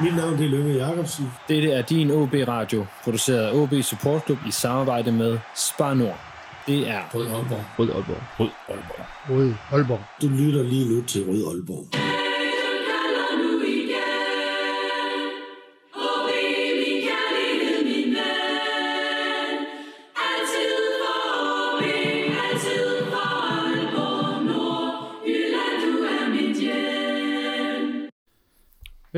Mit navn det er Lønge Jacobsen. Dette er din OB Radio, produceret af OB Support Club i samarbejde med Spar Nord. Det er Rød Aalborg. Rød Aalborg. Rød Aalborg. Rød Aalborg. Du lytter lige nu til Rød Aalborg.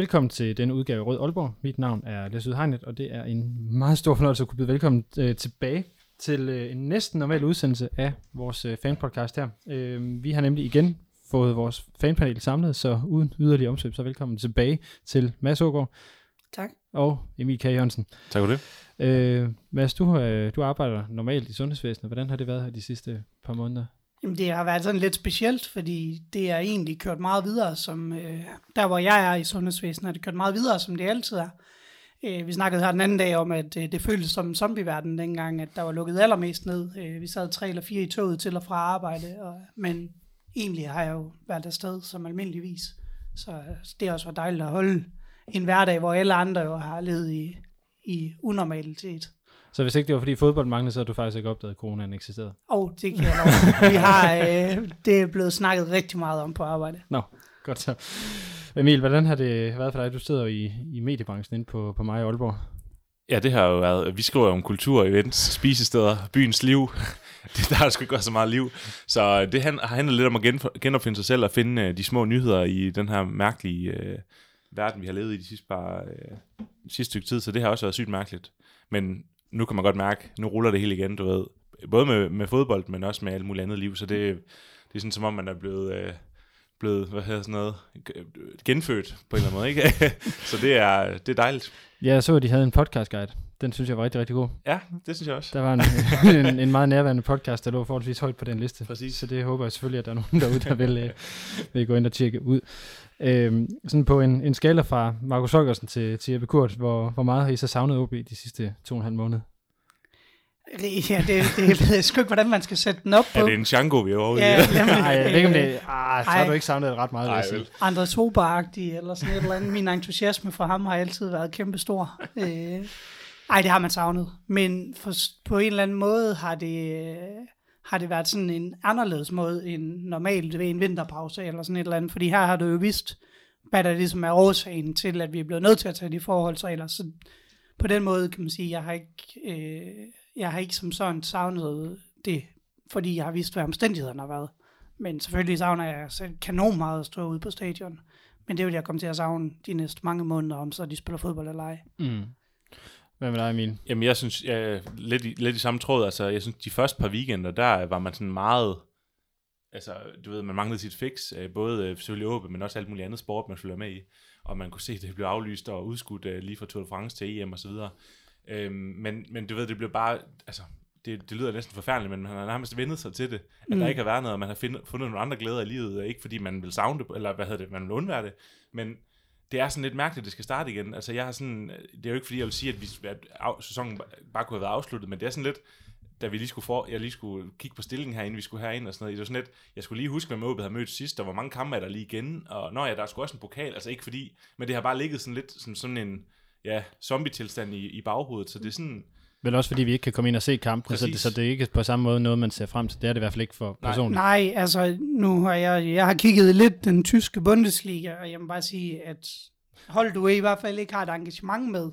Velkommen til denne udgave af Rød Aalborg. Mit navn er Lasse Hegnet, og det er en meget stor fornøjelse at kunne byde velkommen øh, tilbage til øh, en næsten normal udsendelse af vores øh, fanpodcast her. Øh, vi har nemlig igen fået vores fanpanel samlet, så uden yderligere omsøb, så velkommen tilbage til Mads Ågaard Tak. og Emil K. Jørgensen. Tak for det. Øh, Mads, du, øh, du arbejder normalt i sundhedsvæsenet. Hvordan har det været her de sidste par måneder? Jamen, det har været sådan lidt specielt, fordi det er egentlig kørt meget videre, som øh, der hvor jeg er i sundhedsvæsenet, er det kørt meget videre, som det altid er. Øh, vi snakkede her den anden dag om, at øh, det føltes som en zombieverden dengang, at der var lukket allermest ned. Øh, vi sad tre eller fire i toget til og fra arbejde, og, men egentlig har jeg jo været afsted som almindeligvis. Så øh, det er også var dejligt at holde en hverdag, hvor alle andre jo har levet i, i unormalitet. Så hvis ikke det var fordi fodbold manglede, så havde du faktisk ikke opdaget, at coronaen eksisterede. Og det kan jeg. Vi har, øh, det er blevet snakket rigtig meget om på arbejde. Nå, godt så. Emil, hvordan har det været for dig? Du sidder jo i, i mediebranchen inde på, på mig i Aalborg. Ja, det har jo været, vi skriver om kultur, events, spisesteder, byens liv. det, der har sgu ikke så meget liv. Så det han, har handlet lidt om at gen, genopfinde sig selv og finde uh, de små nyheder i den her mærkelige uh, verden, vi har levet i de sidste, par, uh, sidste stykke tid. Så det har også været sygt mærkeligt. Men nu kan man godt mærke, nu ruller det hele igen, du ved. Både med, med fodbold, men også med alt muligt andet liv. Så det, det er sådan, som om man er blevet... Uh, blevet, hvad hedder sådan noget, genfødt på en eller anden måde, ikke? så det er, det er dejligt. Ja, jeg så, at de havde en podcast guide. Den synes jeg var rigtig, rigtig god. Ja, det synes jeg også. Der var en, en, en meget nærværende podcast, der lå forholdsvis højt på den liste. Præcis. Så det håber jeg selvfølgelig, at der er nogen derude, der vil, øh, vil gå ind og tjekke ud. Øhm, sådan på en, en skala fra Markus Holgersen til, til Jeppe Kurt, hvor, hvor meget har I så savnet OB de sidste to og en halv måned? Ja, det, det ved jeg sgu ikke, hvordan man skal sætte den op på. Er det en Django, vi er over i? Ja, jamen, Nej, jeg ved ikke, om det øh, ah, så ej. har du ikke det ret meget, sige. vel. Andres Hober-agtig, eller sådan et eller andet. Min entusiasme for ham har altid været kæmpestor. Øh, ej, det har man savnet. Men for, på en eller anden måde har det, øh, har det været sådan en anderledes måde end normalt ved en vinterpause eller sådan et eller andet. Fordi her har du jo vidst, hvad der ligesom er årsagen til, at vi er blevet nødt til at tage de forholdsregler. Så på den måde kan man sige, jeg har ikke, øh, jeg har ikke som sådan savnet det, fordi jeg har vidst, hvad omstændighederne har været. Men selvfølgelig savner jeg selv kanon meget at stå ude på stadion. Men det vil jeg komme til at savne de næste mange måneder, om så de spiller fodbold eller ej. Mm. Hvad med dig, Emil? Jamen, jeg synes, jeg, lidt, i, lidt i samme tråd, altså, jeg synes, de første par weekender, der var man sådan meget, altså, du ved, man manglede sit fix, øh, både øh, selvfølgelig åbent, men også alt muligt andet sport, man følger med i, og man kunne se, at det blev aflyst og udskudt øh, lige fra Tour de France til EM og så videre. Øhm, men, men du ved, det blev bare, altså, det, det lyder næsten forfærdeligt, men man har nærmest vendet sig til det, at mm. der ikke har været noget, og man har find, fundet nogle andre glæder i livet, ikke fordi man vil savne det, eller hvad hedder det, man vil undvære det, men det er sådan lidt mærkeligt, at det skal starte igen. Altså, jeg har sådan, det er jo ikke fordi, jeg vil sige, at, vi, at af, sæsonen bare kunne have været afsluttet, men det er sådan lidt, da vi lige skulle for, jeg lige skulle kigge på stillingen herinde, vi skulle herind og sådan noget, det var sådan lidt, jeg skulle lige huske, hvem Åbet havde mødt sidst, og hvor mange kampe er der lige igen, og når ja, der er sgu også en pokal, altså ikke fordi, men det har bare ligget sådan lidt som sådan en, ja, zombie-tilstand i, i baghovedet, så det er sådan, Vel også fordi vi ikke kan komme ind og se kampen, så det, så det er ikke på samme måde noget, man ser frem til. Det er det i hvert fald ikke for Nej. personligt. Nej, altså nu har jeg, jeg har kigget lidt den tyske Bundesliga, og jeg må bare sige, at hold du i hvert fald ikke har et engagement med.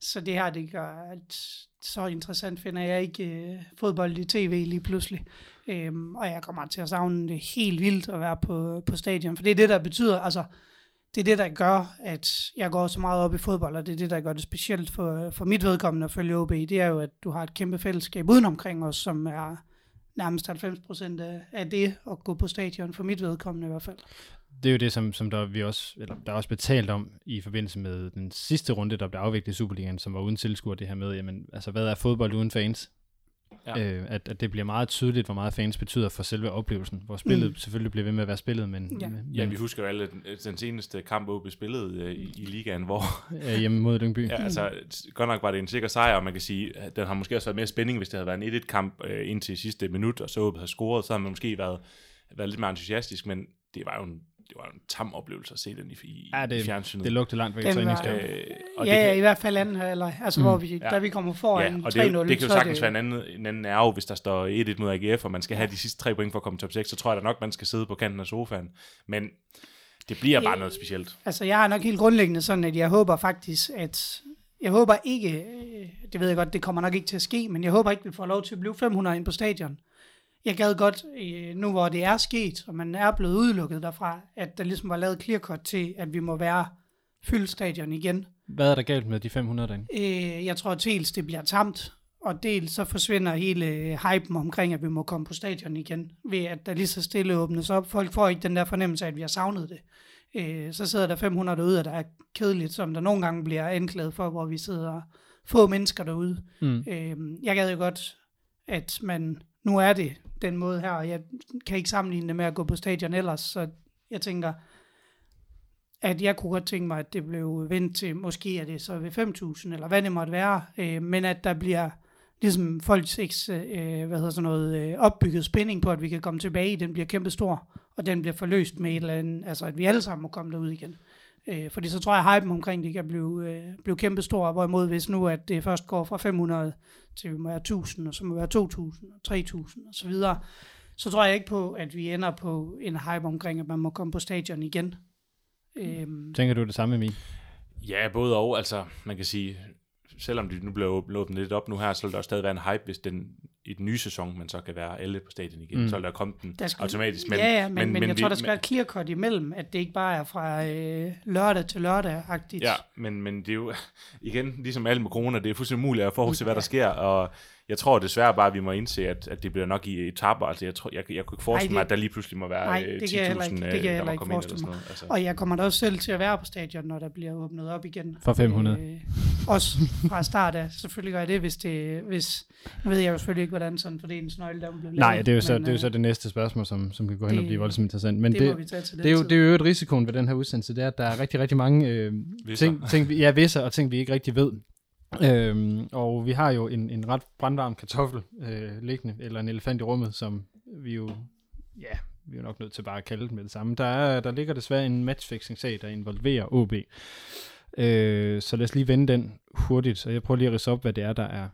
Så det her, det gør, at så interessant finder jeg ikke øh, fodbold i tv lige pludselig. Øhm, og jeg kommer til at savne det helt vildt at være på, på stadion, for det er det, der betyder, altså det er det, der gør, at jeg går så meget op i fodbold, og det er det, der gør det specielt for, for mit vedkommende at følge OB. Det er jo, at du har et kæmpe fællesskab udenomkring os, som er nærmest 90 procent af, det at gå på stadion, for mit vedkommende i hvert fald. Det er jo det, som, som der, vi også, eller der er også betalt om i forbindelse med den sidste runde, der blev afviklet i Superligaen, som var uden tilskuer det her med, jamen, altså hvad er fodbold uden fans? Ja. Øh, at, at det bliver meget tydeligt, hvor meget fans betyder for selve oplevelsen, hvor spillet mm. selvfølgelig bliver ved med at være spillet, men, Ja. men ja, vi husker jo alle den, den seneste kamp, OB spillede øh, i, i ligaen, hvor, er hjemme mod Lyngby. Ja, altså, godt nok var det en sikker sejr, og man kan sige, at den har måske også været mere spænding, hvis det havde været en 1-1-kamp øh, indtil sidste minut, og så havde scoret, så havde man måske været, været lidt mere entusiastisk, men det var jo en det var en tam oplevelse at se den i, i, Ja, i det, fjernsynet. det lugter langt væk træningskamp. øh, og ja, det ja, kan, i hvert fald anden eller altså Mm. hvor vi, Ja. da vi kommer foran ja, og det, er jo- 3-0, det kan jo sagtens være en anden, en anden nerve, hvis der står 1-1 mod AGF, og man skal have de sidste tre point for at komme top 6, så tror jeg da nok, man skal sidde på kanten af sofaen. Men det bliver bare noget specielt. Altså, jeg har nok helt grundlæggende sådan, at jeg håber faktisk, at... Jeg håber ikke, øh, det ved jeg godt, det kommer nok ikke til at ske, men jeg håber ikke, vi får lov til at blive 500 ind på stadion. Jeg gad godt, øh, nu hvor det er sket, og man er blevet udelukket derfra, at der ligesom var lavet clear cut til, at vi må være fyldt stadion igen. Hvad er der galt med de 500 derinde? Øh, jeg tror dels, det bliver tamt, og dels så forsvinder hele øh, hypen omkring, at vi må komme på stadion igen, ved at der lige så stille åbnes op. Folk får ikke den der fornemmelse af, at vi har savnet det. Øh, så sidder der 500 derude, og der er kedeligt, som der nogle gange bliver anklaget for, hvor vi sidder få mennesker derude. Mm. Øh, jeg gad jo godt, at man, nu er det den måde her, og jeg kan ikke sammenligne det med at gå på stadion ellers, så jeg tænker, at jeg kunne godt tænke mig, at det blev vendt til, måske er det så ved 5.000, eller hvad det måtte være, øh, men at der bliver ligesom folks eks, øh, hvad hedder sådan noget, øh, opbygget spænding på, at vi kan komme tilbage, den bliver kæmpestor, og den bliver forløst med et eller andet, altså at vi alle sammen må komme derud igen. Øh, fordi så tror jeg, at hypen omkring det kan blive, øh, blive kæmpestor, hvorimod hvis nu, at det først går fra 500 til vi må være 1000, og så må være 2000, og 3000 og så videre, så tror jeg ikke på, at vi ender på en hype omkring, at man må komme på stadion igen. Øhm, Tænker du det samme, Emil? Ja, både og. Altså, man kan sige, selvom det nu bliver åbnet lidt op nu her, så vil der stadig være en hype, hvis den i den nye sæson, man så kan være alle på stadion igen. Mm. Så vil der komme den Der skal, automatisk. Men, ja, ja, men, men, men jeg vi- tror, der skal være et clear cut imellem, at det ikke bare er fra øh, lørdag til lørdag-agtigt. Ja, men, men det er jo, igen, ligesom alt med corona, det er fuldstændig umuligt at forudse, hvad der sker, og jeg tror desværre bare, at vi må indse, at, at det bliver nok i etapper. Altså, jeg, tror, jeg, jeg kunne ikke forestille det- mig, at der lige pludselig må være Nej, øh, det kan jeg heller 10.000, ikke- øh, det kan jeg der må ikke komme ind eller sådan noget. Altså. Og jeg kommer da også selv til at være på stadion, når der bliver åbnet op igen. For 500. Øh, også fra start af. Selvfølgelig gør jeg det, hvis det... Hvis, nu ved jeg jo selvfølgelig ikke, hvordan sådan fordelingsnøgle der bliver Nej, det er jo, så, men, det er jo så øh, det næste spørgsmål, som, som kan gå hen og det- blive voldsomt interessant. Men det, det, må vi tage til det, er jo, det er jo et risikoen ved den her udsendelse, det er, at der er rigtig, rigtig mange øh, ting, ting, vi- ja, visser og ting, vi ikke rigtig ved. Øhm, og vi har jo en, en ret brandvarm kartoffel øh, liggende, eller en elefant i rummet, som vi jo, ja, vi er jo nok nødt til bare at kalde den med det samme. Der, er, der ligger desværre en matchfixing-sag, der involverer OB. Øh, så lad os lige vende den hurtigt, og jeg prøver lige at rise op, hvad det er, der er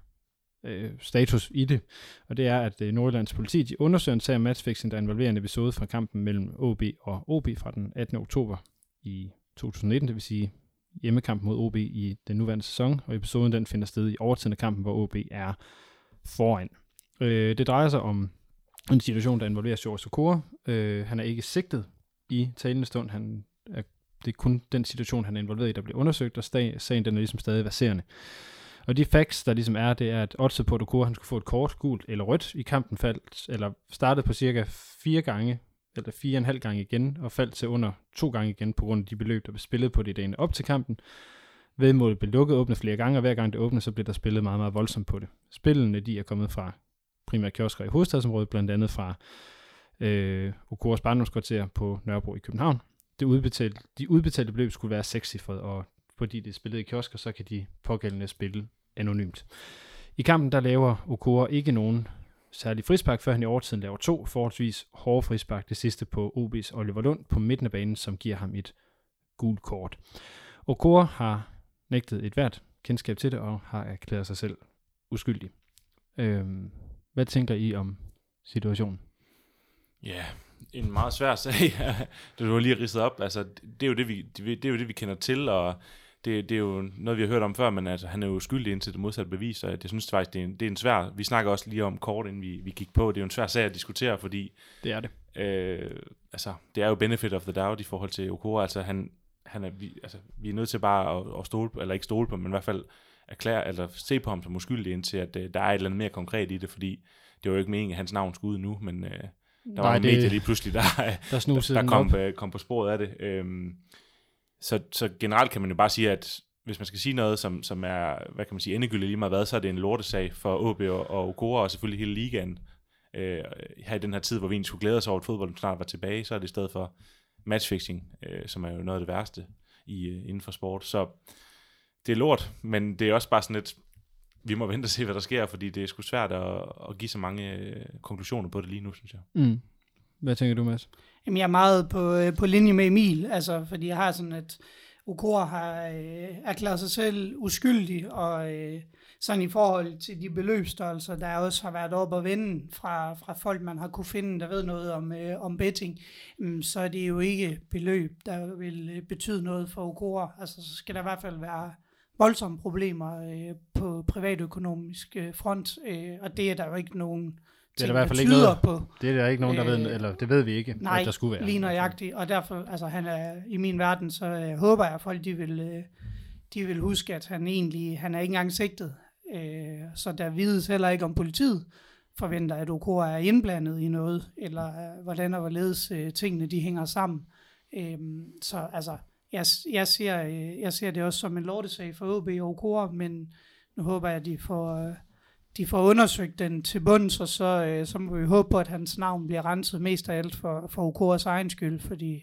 øh, status i det. Og det er, at øh, Nordjyllands politi de undersøger en sag om matchfixing, der involverer en episode fra kampen mellem OB og OB fra den 18. oktober i 2019, det vil sige hjemmekamp mod OB i den nuværende sæson, og episoden den finder sted i overtiden af kampen, hvor OB er foran. Øh, det drejer sig om en situation, der involverer Sjov Sokora. Øh, han er ikke sigtet i talende stund. Han er, det er kun den situation, han er involveret i, der bliver undersøgt, og sta- sagen den er ligesom stadig verserende. Og de facts, der ligesom er, det er, at oddset på, at han skulle få et kort, gult eller rødt i kampen, faldt, eller startede på cirka fire gange, eller fire og en halv gang igen, og faldt til under to gange igen, på grund af de beløb, der blev spillet på det dagen op til kampen. Vedmålet blev lukket åbnet flere gange, og hver gang det åbnede, så blev der spillet meget, meget voldsomt på det. Spillene, de er kommet fra primært kiosker i hovedstadsområdet, blandt andet fra øh, Okoras barndomskvarter på Nørrebro i København. Det udbetalte, de udbetalte beløb skulle være sekscifret, og fordi det er spillet i kiosker, så kan de pågældende spille anonymt. I kampen der laver Okora ikke nogen særlig frispark, før han i overtiden laver to forholdsvis hårde frispark, det sidste på OB's Oliver Lund på midten af banen, som giver ham et gult kort. Okora har nægtet et hvert kendskab til det, og har erklæret sig selv uskyldig. Øhm, hvad tænker I om situationen? Ja, en meget svær sag, det du har lige ridset op. Altså, det er jo det, vi, det er jo det, vi kender til, og det, det er jo noget, vi har hørt om før, men altså, han er jo skyldig indtil det modsatte bevis, og jeg synes faktisk, det er, en, det er en svær, vi snakker også lige om kort, inden vi, vi gik på, det er jo en svær sag at diskutere, fordi Det er det. øh, altså, det er jo benefit of the doubt i forhold til Okora, altså han, han er, vi, altså, vi er nødt til bare at, at stole på, eller ikke stole på, men i hvert fald erklære, eller se på ham som uskyldig, indtil at øh, der er et eller andet mere konkret i det, fordi det var jo ikke meningen, at hans navn skulle ud nu, men øh, der Nej, var en medie lige pludselig, der, Der der den kom, øh, kom på sporet af det. Øhm, så, så generelt kan man jo bare sige, at hvis man skal sige noget, som, som er, hvad kan man sige, endegyldigt lige meget hvad, så er det en lortesag for AB og, og Okora, og selvfølgelig hele ligaen. Øh, her i den her tid, hvor vi egentlig skulle glæde os over, at fodbolden snart var tilbage, så er det i stedet for matchfixing, øh, som er jo noget af det værste i, øh, inden for sport. Så det er lort, men det er også bare sådan lidt, vi må vente og se, hvad der sker, fordi det er sgu svært at, at give så mange øh, konklusioner på det lige nu, synes jeg. Mm. Hvad tænker du, Mads? Jamen, jeg er meget på, øh, på linje med Emil, altså, fordi jeg har sådan, at Okor har øh, erklæret sig selv uskyldig, og øh, sådan i forhold til de beløbsstørrelser, der også har været op og vende fra, fra folk, man har kunne finde, der ved noget om, øh, om betting, øh, så er det jo ikke beløb, der vil øh, betyde noget for Okor. Altså, så skal der i hvert fald være voldsomme problemer øh, på privatøkonomisk øh, front, øh, og det er der jo ikke nogen det er der i hvert fald ikke noget, på. det er der ikke nogen, der ved, Øh, eller det ved vi ikke, Nej, at der skulle være. lige nøjagtigt, og derfor, altså han er i min verden, så øh, håber jeg, at folk de vil, øh, de vil huske, at han egentlig, han er ikke engang sigtet, øh, så der vides heller ikke om politiet forventer, at OK er indblandet i noget, eller øh, hvordan og hvorledes øh, tingene de hænger sammen. Øh, så altså, jeg, jeg, ser, øh, jeg ser det også som en lortesag for OB og OK, men nu håber jeg, at de får, øh, de får undersøgt den til bunds, og så, øh, så må vi håbe på, at hans navn bliver renset mest af alt for, for OK's egen skyld, fordi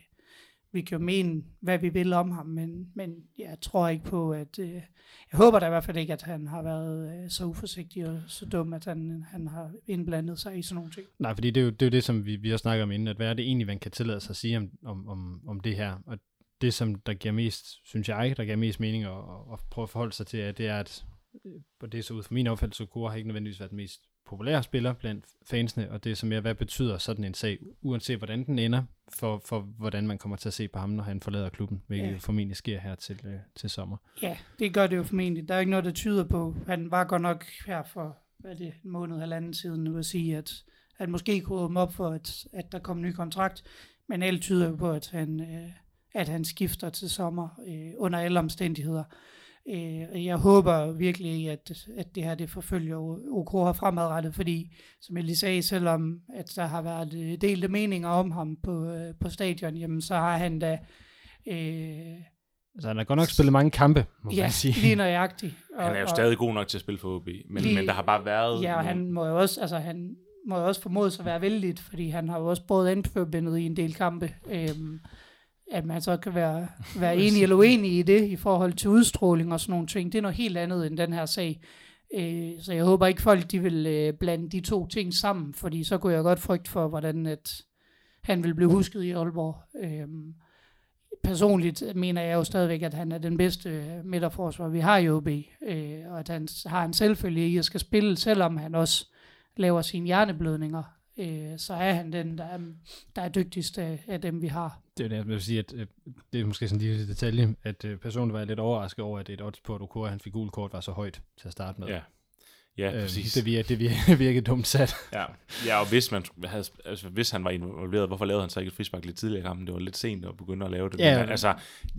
vi kan jo mene, hvad vi vil om ham, men, men jeg tror ikke på, at... Øh, jeg håber da i hvert fald ikke, at han har været øh, så uforsigtig og så dum, at han, han har indblandet sig i sådan nogle ting. Nej, fordi det er jo det, er jo det som vi, vi har snakket om inden, at hvad er det egentlig, man kan tillade sig at sige om, om, om, om det her. Og det, som der giver mest, synes jeg, der giver mest mening at, at prøve at forholde sig til, det er, at og det er så ud fra min opfattelse, Kora har ikke nødvendigvis været den mest populære spiller blandt fansene, og det er så mere, hvad betyder sådan en sag, uanset hvordan den ender, for, for hvordan man kommer til at se på ham, når han forlader klubben, hvilket Ja. formentlig sker her til, øh, til sommer. Ja, det gør det jo formentlig. Der er ikke noget, der tyder på. Han var godt nok her for, hvad det, en måned eller anden siden, nu at sige, at han måske kunne åbne op for, at, at der kom en ny kontrakt, men alt tyder jo på, at han, øh, at han skifter til sommer øh, under alle omstændigheder. Øh, og jeg håber virkelig, at, at det her det forfølger OK fremadrettet, fordi som jeg lige sagde, selvom at der har været øh, delte meninger om ham på, øh, på stadion, jamen så har han da øh, Så han har godt nok spillet mange kampe, må ja, man sige. lige nøjagtigt. Og, Han er jo og- stadig god nok til at spille for OB, men, Lige- men der har bare været... Ja, og han må jo også, altså han må jo også formodes at være vældigt, fordi han har jo også både anførbindet i en del kampe. Øhm, at man så kan være, være enig eller uenig i det i forhold til udstråling og sådan nogle ting. Det er noget helt andet end den her sag. Øh, så jeg håber ikke folk de vil øh, blande de to ting sammen, fordi så kunne jeg godt frygte for, hvordan at han vil blive husket i Aalborg. Øh, personligt mener jeg jo stadigvæk, at han er den bedste øh, midterforsvar, vi har i OB, øh, og at han har en selvfølgelig i at skal spille, selvom han også laver sine hjerneblødninger, øh, så er han den, der er, der er dygtigst af, af dem, vi har. Det er det, jeg vil sige, at øh, det er måske sådan en lille detalje, at øh, personen var lidt overrasket over, at et odds på, at Okora, han fik gult kort, var så højt til at starte med. Ja, ja Øh, præcis. det virkede, det virkede, virkede dumt sat. Ja, ja og hvis, man havde, altså, hvis han var involveret, hvorfor lavede han så ikke et frispark lidt tidligere i kampen? Det var lidt sent at begynde at lave det. Ja, men, altså,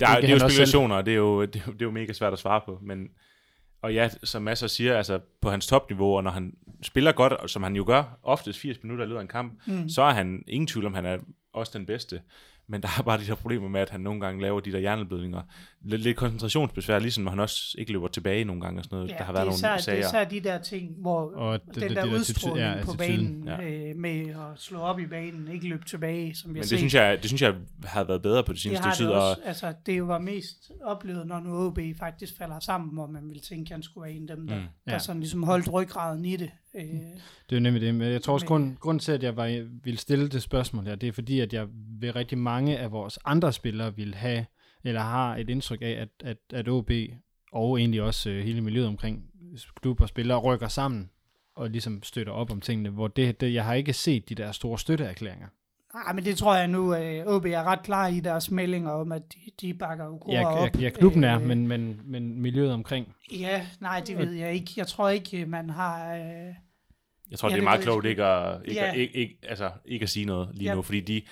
der, det det, er jo spekulationer, og det er jo, det, er jo, det er jo mega svært at svare på. Men, og ja, som Masser siger, altså på hans topniveau, og når han spiller godt, som han jo gør, oftest 80 minutter i løbet af en kamp, mm. så er han ingen tvivl om, han er også den bedste. Men der er bare de der problemer med, at han nogle gange laver de der hjerneblødninger. Lidt, lidt koncentrationsbesvær, ligesom når han også ikke løber tilbage nogle gange og sådan noget. Ja, der har det, er været især, nogle det er sager. især de der ting, hvor Og den det- der det der udstråling ja, på banen øh, med at slå op i banen, ikke løbe tilbage, som vi har Men det set. synes, jeg, det synes jeg har været bedre på det det seneste har tid. det Og, også. Altså, det var mest oplevet, når nu OB faktisk falder sammen, hvor man ville tænke, at han skulle være en af dem, der, Mm. mm. der Ja. sådan ligesom holdt ryggraden i det. Øh, Det er jo nemlig det, men jeg tror også, Men- grund, grund til, at jeg var, ville stille det spørgsmål her, det er fordi, at jeg ved rigtig mange af vores andre spillere vil have, eller har et indtryk af, at, at, at OB og egentlig også øh, hele miljøet omkring klub og spillere rykker sammen og ligesom støtter op om tingene, hvor det, det, jeg har ikke set de der store støtteerklæringer. Nej, men det tror jeg nu, at OB er ret klar i deres meldinger om, at de, de bakker Ukora Ja, op. ja, ja, klubben er, Øh, men, men, men miljøet omkring. Ja, nej, det ved jeg ikke. Jeg tror ikke, man har... Øh, Jeg tror, Ja, ja, det er meget klogt ikke at, ikke, Ja. ja. ikke, ikke, altså, ikke at sige noget lige Ja. ja. nu, fordi de,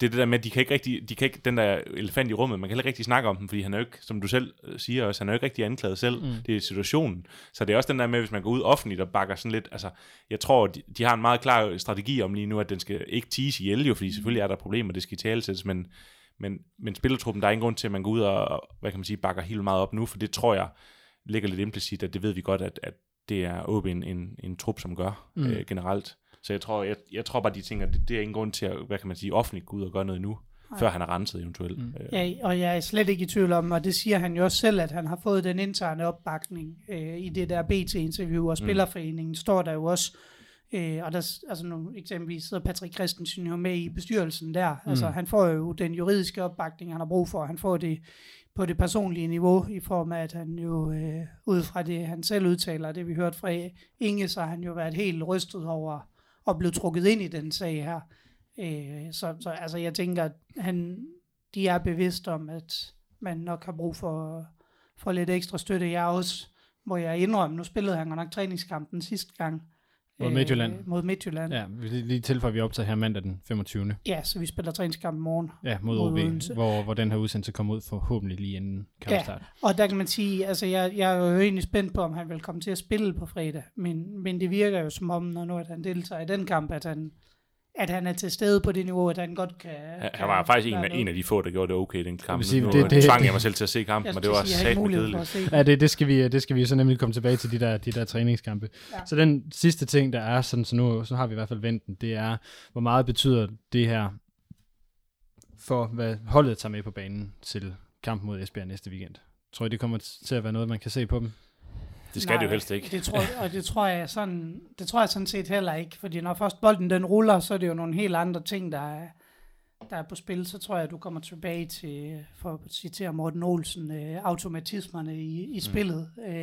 det er det der med, at de kan ikke rigtig, de kan ikke, den der elefant i rummet, man kan heller ikke rigtig snakke om den, fordi han er jo ikke, som du selv øh, siger også, han er jo ikke rigtig anklaget selv, mm. det er situationen. Så det er også den der med, hvis man går ud offentligt og bakker sådan lidt, altså, jeg tror, de, de har en meget klar strategi om lige nu, at den skal ikke tease ihjel jo, fordi selvfølgelig er der problemer, det skal i talesættes, men, men, men spillertruppen, der er ingen grund til, at man går ud og, hvad kan man sige, bakker helt meget op nu, for det tror jeg ligger lidt implicit, at det ved vi godt, at, at det er OB en, en, en trup, som gør mm. øh, generelt. Så jeg tror, jeg, jeg tror bare, de tænker, det, det er ingen grund til at, hvad kan man sige, offentligt gå ud og gøre noget nu, Nej. før han er renset eventuelt. Mm. Øh, ja, og jeg er slet ikke i tvivl om, og det siger han jo også selv, at han har fået den interne opbakning øh, i det der BT-interview, og Spillerforeningen står der jo også Øh, og der, altså nu eksempelvis sidder Patrick Christensen jo med i bestyrelsen der. Mm. Altså han får jo den juridiske opbakning, han har brug for. Han får det på det personlige niveau, i form af, at han jo, øh, ud fra det, han selv udtaler, det vi hørte fra Inge, så har han jo været helt rystet over og blev trukket ind i den sag her. Øh, så, så altså, jeg tænker, at han, de er bevidst om, at man nok har brug for, for lidt ekstra støtte. Jeg også, må jeg indrømme, nu spillede han godt nok træningskampen sidste gang. Mod Midtjylland. Øh, mod Midtjylland. Ja. Ja, vi lige, tilføjer, at vi optager her mandag den 25. ja, så vi spiller træningskamp i morgen. Ja, mod Mod OB, Odense. hvor, hvor den her udsendelse kommer ud forhåbentlig lige inden kampstart. Og der kan man sige, altså jeg, jeg er jo egentlig spændt på, om han vil komme til at spille på fredag, men, men det virker jo som om, når nu at han deltager i den kamp, at han, at han er til stede på det niveau, at han godt kan... Han, var faktisk en af, en af de få, der gjorde det okay i den kamp. sige, nu det- det, det- tvang det- jeg mig selv til at se kampen, skulle det var for kedeligt. Ja, det, det, skal vi, det skal vi så nemlig komme tilbage til, de der, de der træningskampe. Ja. Så den sidste ting, der er, sådan, så nu så har vi i hvert fald vendt den, det er, hvor meget betyder det her for, hvad holdet tager med på banen til kampen mod Esbjerg næste weekend. Tror I, det kommer til at være noget, man kan se på dem? Det skal det jo helst ikke. Det tror, og det tror jeg sådan, det tror jeg sådan set heller ikke, fordi når først bolden den ruller, så er det jo nogle helt andre ting, der er, der er på spil. Så tror jeg, at du kommer tilbage til, for at citere Morten Olsen, øh, automatismerne i, i spillet. Øh,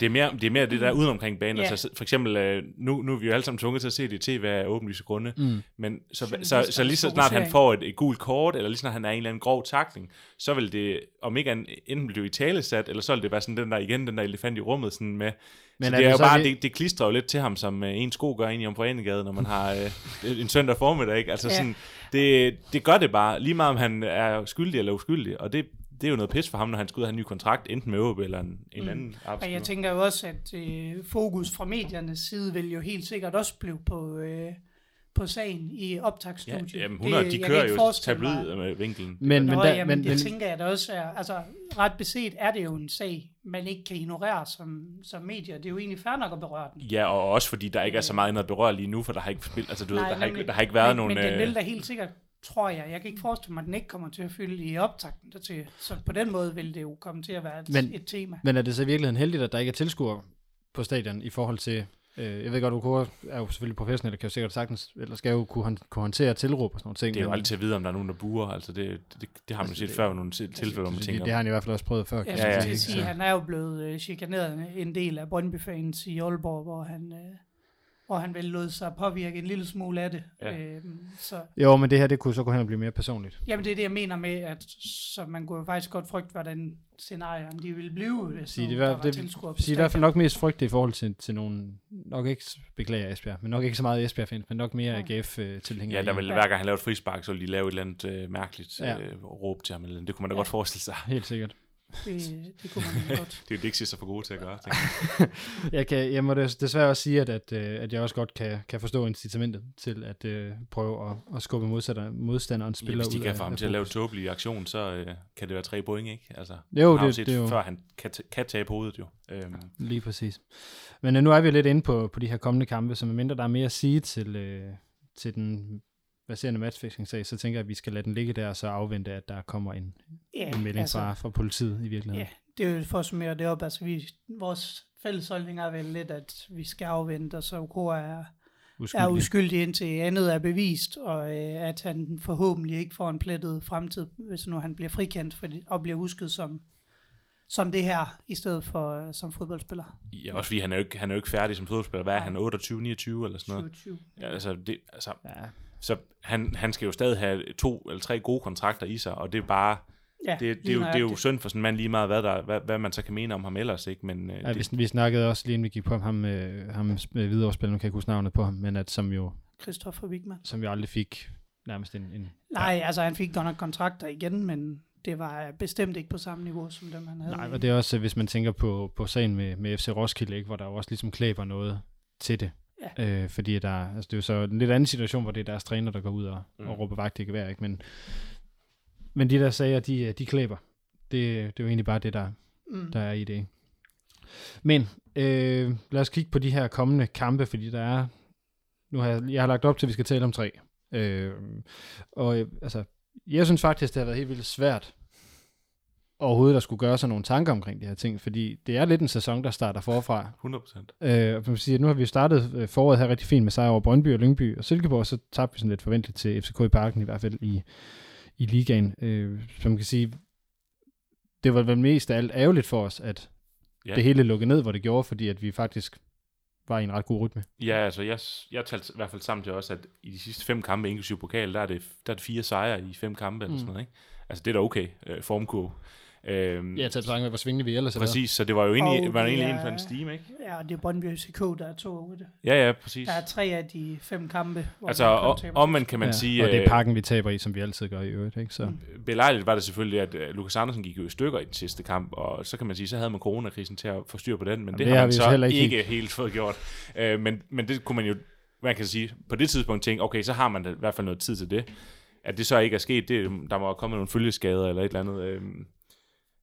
Det er mere det, er mere det der uden omkring banen. Ja. Altså, for eksempel, øh, nu, nu er vi jo alle sammen tvunget til at se det i tv af åbenlyse grunde. Mm. Men så, så, så, så lige så snart han får et, et gult kort, eller lige snart han er i en eller anden grov takling, så vil det, om ikke an, enten blive i talesat, eller så vil det være sådan den der, igen, den der elefant i rummet, sådan med, Men er så det er det jo bare, det- det, det klistrer jo lidt til ham, som øh, en sko gør ind i om Forenegade, når man har øh, en søndag formiddag, ikke? Altså Ja. sådan, det, det gør det bare, lige meget om han er skyldig eller uskyldig, og det, det er jo noget pis for ham, når han skal ud og have en ny kontrakt, enten med OB eller en, en Mm. anden og jeg arbejdsgiver. tænker jo også, at øh, fokus fra mediernes side vil jo helt sikkert også blive på, øh, på sagen i Ja, optagsstudiet. jamen, 100, Det- de jeg kører jo tabloid med vinkelen. Men, men, der, men, det men, tænker jeg da også er, altså ret beset er det jo en sag, man ikke kan ignorere som, som medier. Det er jo egentlig fair nok at berøre den. Ja, og også fordi der ikke er så meget andet at berøre lige nu, for der har ikke spillet, altså du ved, der, har ikke, der har ikke været men, nogen... Men den øh, vil da helt sikkert, tror jeg. Jeg kan ikke forestille mig, at den ikke kommer til at fylde i optakten dertil. Så på den måde vil det jo komme til at være et, Men- et tema. men er det så i virkeligheden heldigt, at der ikke er tilskuere på stadion i forhold til... Øh, jeg ved godt, UK er jo selvfølgelig professionel, og kan jo sikkert sagtens, eller skal jo kunne, kunne håndtere tilråb og sådan nogle ting. det er jo altid at vide, om der er nogen, der burer. Altså, det, det, det har man Altså, set det- før ved nogle til- tilfælde, hvor man det, tænker... det, det har han i hvert fald også prøvet før. Ja, ja, til at sige. han er jo blevet øh, chikaneret en del af Brøndby-fans i Aalborg, hvor han, øh, hvor han vel lod sig påvirke en lille smule af det. Ja. Øhm, så, Jo, men det her, det kunne så gå hen og blive mere personligt. jamen det er det, jeg mener med, at så man kunne jo faktisk godt frygte, hvordan scenarierne de ville blive, hvis Sige, det, var, det, sige, i hvert fald nok mest frygte i forhold til, til nogle, nok ikke, beklager Esbjerg, men nok ikke så meget Esbjerg-fans, men nok mere Ja. AGF-tilhængere. Ja, der vil Ja. hver gang han laver et frispark, så vil de lave et eller andet øh, mærkeligt Ja. øh, råb til ham. Eller, det kunne man da Ja. godt forestille sig. Helt sikkert. Det, det kunne man godt. Det er jo Dixie så for gode til at gøre. jeg. Jeg, kan, jeg må des- desværre også sige, at, at, øh, at jeg også godt kan, kan forstå incitamentet til at øh, prøve at, at skubbe modstander, modstanderens Ja, spiller hvis de kan få ham til at lave tåbelige aktion, så øh, kan det være tre point, ikke? Altså, Jo, det, set det er jo før, han kan, t- kan tabe hovedet jo. Øhm, lige præcis. Men øh, nu er vi lidt inde på, på de her kommende kampe, så medmindre der er mere at sige til, øh, til den baserende matchfixing-sag, så tænker jeg, at vi skal lade den ligge der, og så afvente, at der kommer en, Ja, en melding fra, fra politiet i virkeligheden. Ja, det er jo for at summere det op. Altså, vi, vores fælles holdning er vel lidt, at vi skal afvente, og så OK er, Uskyldig. er uskyldig indtil andet er bevist, og øh, at han forhåbentlig ikke får en plettet fremtid, hvis nu han bliver frikendt for det, og bliver husket som, som det her, i stedet for øh, som fodboldspiller. ja, også fordi han er jo ikke, han er jo ikke færdig som fodboldspiller. Hvad er Nej. han? 28, 29 eller sådan noget? 27. Ja, altså, det, altså, Ja, så han, han skal jo stadig have to eller tre gode kontrakter i sig, og det er bare, Ja, det, det, er jo, det er jo synd for sådan en mand lige meget, hvad, der, hvad, hvad man så kan mene om ham ellers, ikke? Men øh, Ja, det, vi, vi snakkede også lige inden vi gik på ham, øh, ham med videospil, nu kan jeg ikke huske navnet på ham, men at som jo, Christoffer Wigman. som jo aldrig fik nærmest en, en Nej, altså han fik godt nok kontrakter igen, men det var bestemt ikke på samme niveau, som dem han havde. Nej, og det er også, hvis man tænker på, på sagen med, med FC Roskilde, ikke, hvor der jo også ligesom klæber noget til det. Ja. Øh, fordi der, altså det er jo så en lidt anden situation, hvor det er deres træner, der går ud og, mm. Og råber vagt i gevær, ikke? Men, men de der sager, de, de klæber. Det, det er jo egentlig bare det, der, mm. der er i det. Men øh, lad os kigge på de her kommende kampe, fordi der er, nu har jeg, jeg har lagt op til, at vi skal tale om tre. Øh, og øh, altså, jeg synes faktisk, det har været helt vildt svært overhovedet at skulle gøre sig nogle tanker omkring de her ting, fordi det er lidt en sæson, der starter forfra. 100 procent. Øh, og man siger, nu har vi startet øh, foråret her rigtig fint med sejr over Brøndby og Lyngby og Silkeborg, så tabte vi sådan lidt forventeligt til FCK i parken, i hvert fald i, i ligaen. Øh, som man kan sige, det var vel mest af alt ærgerligt for os, at Ja. det hele lukkede ned, hvor det gjorde, fordi at vi faktisk var i en ret god rytme. Ja, altså jeg, jeg talte i hvert fald sammen til os, at i de sidste fem kampe, inklusive pokal, der er det, der er det fire sejre i fem kampe eller Mm. sådan noget, ikke? Altså det er da okay, øh, formkurve. Øhm, Ja, til at med, hvor svingende vi ellers præcis, så det var jo egentlig, Og var det egentlig er- inden for en stime, ikke? Ja, og det er Brøndby FCK, der er to af det. Ja, ja, præcis. Der er tre af de fem kampe. Hvor Altså, man om man kan man ja, sige, og det er øh, pakken, vi taber i, som vi altid gør i øvrigt. Ikke? Så, belejligt var det selvfølgelig, at uh, Lukas Andersen gik jo i stykker i den sidste kamp, og så kan man sige, så havde man coronakrisen til at få styr på den, men Jamen, det, det har man så ikke, ikke helt fået gjort. Uh, men, men det kunne man jo, man kan sige, på det tidspunkt tænke, okay, så har man da i hvert fald noget tid til det. At det så ikke er sket, det, der må komme nogle følgeskader eller et eller andet. Uh,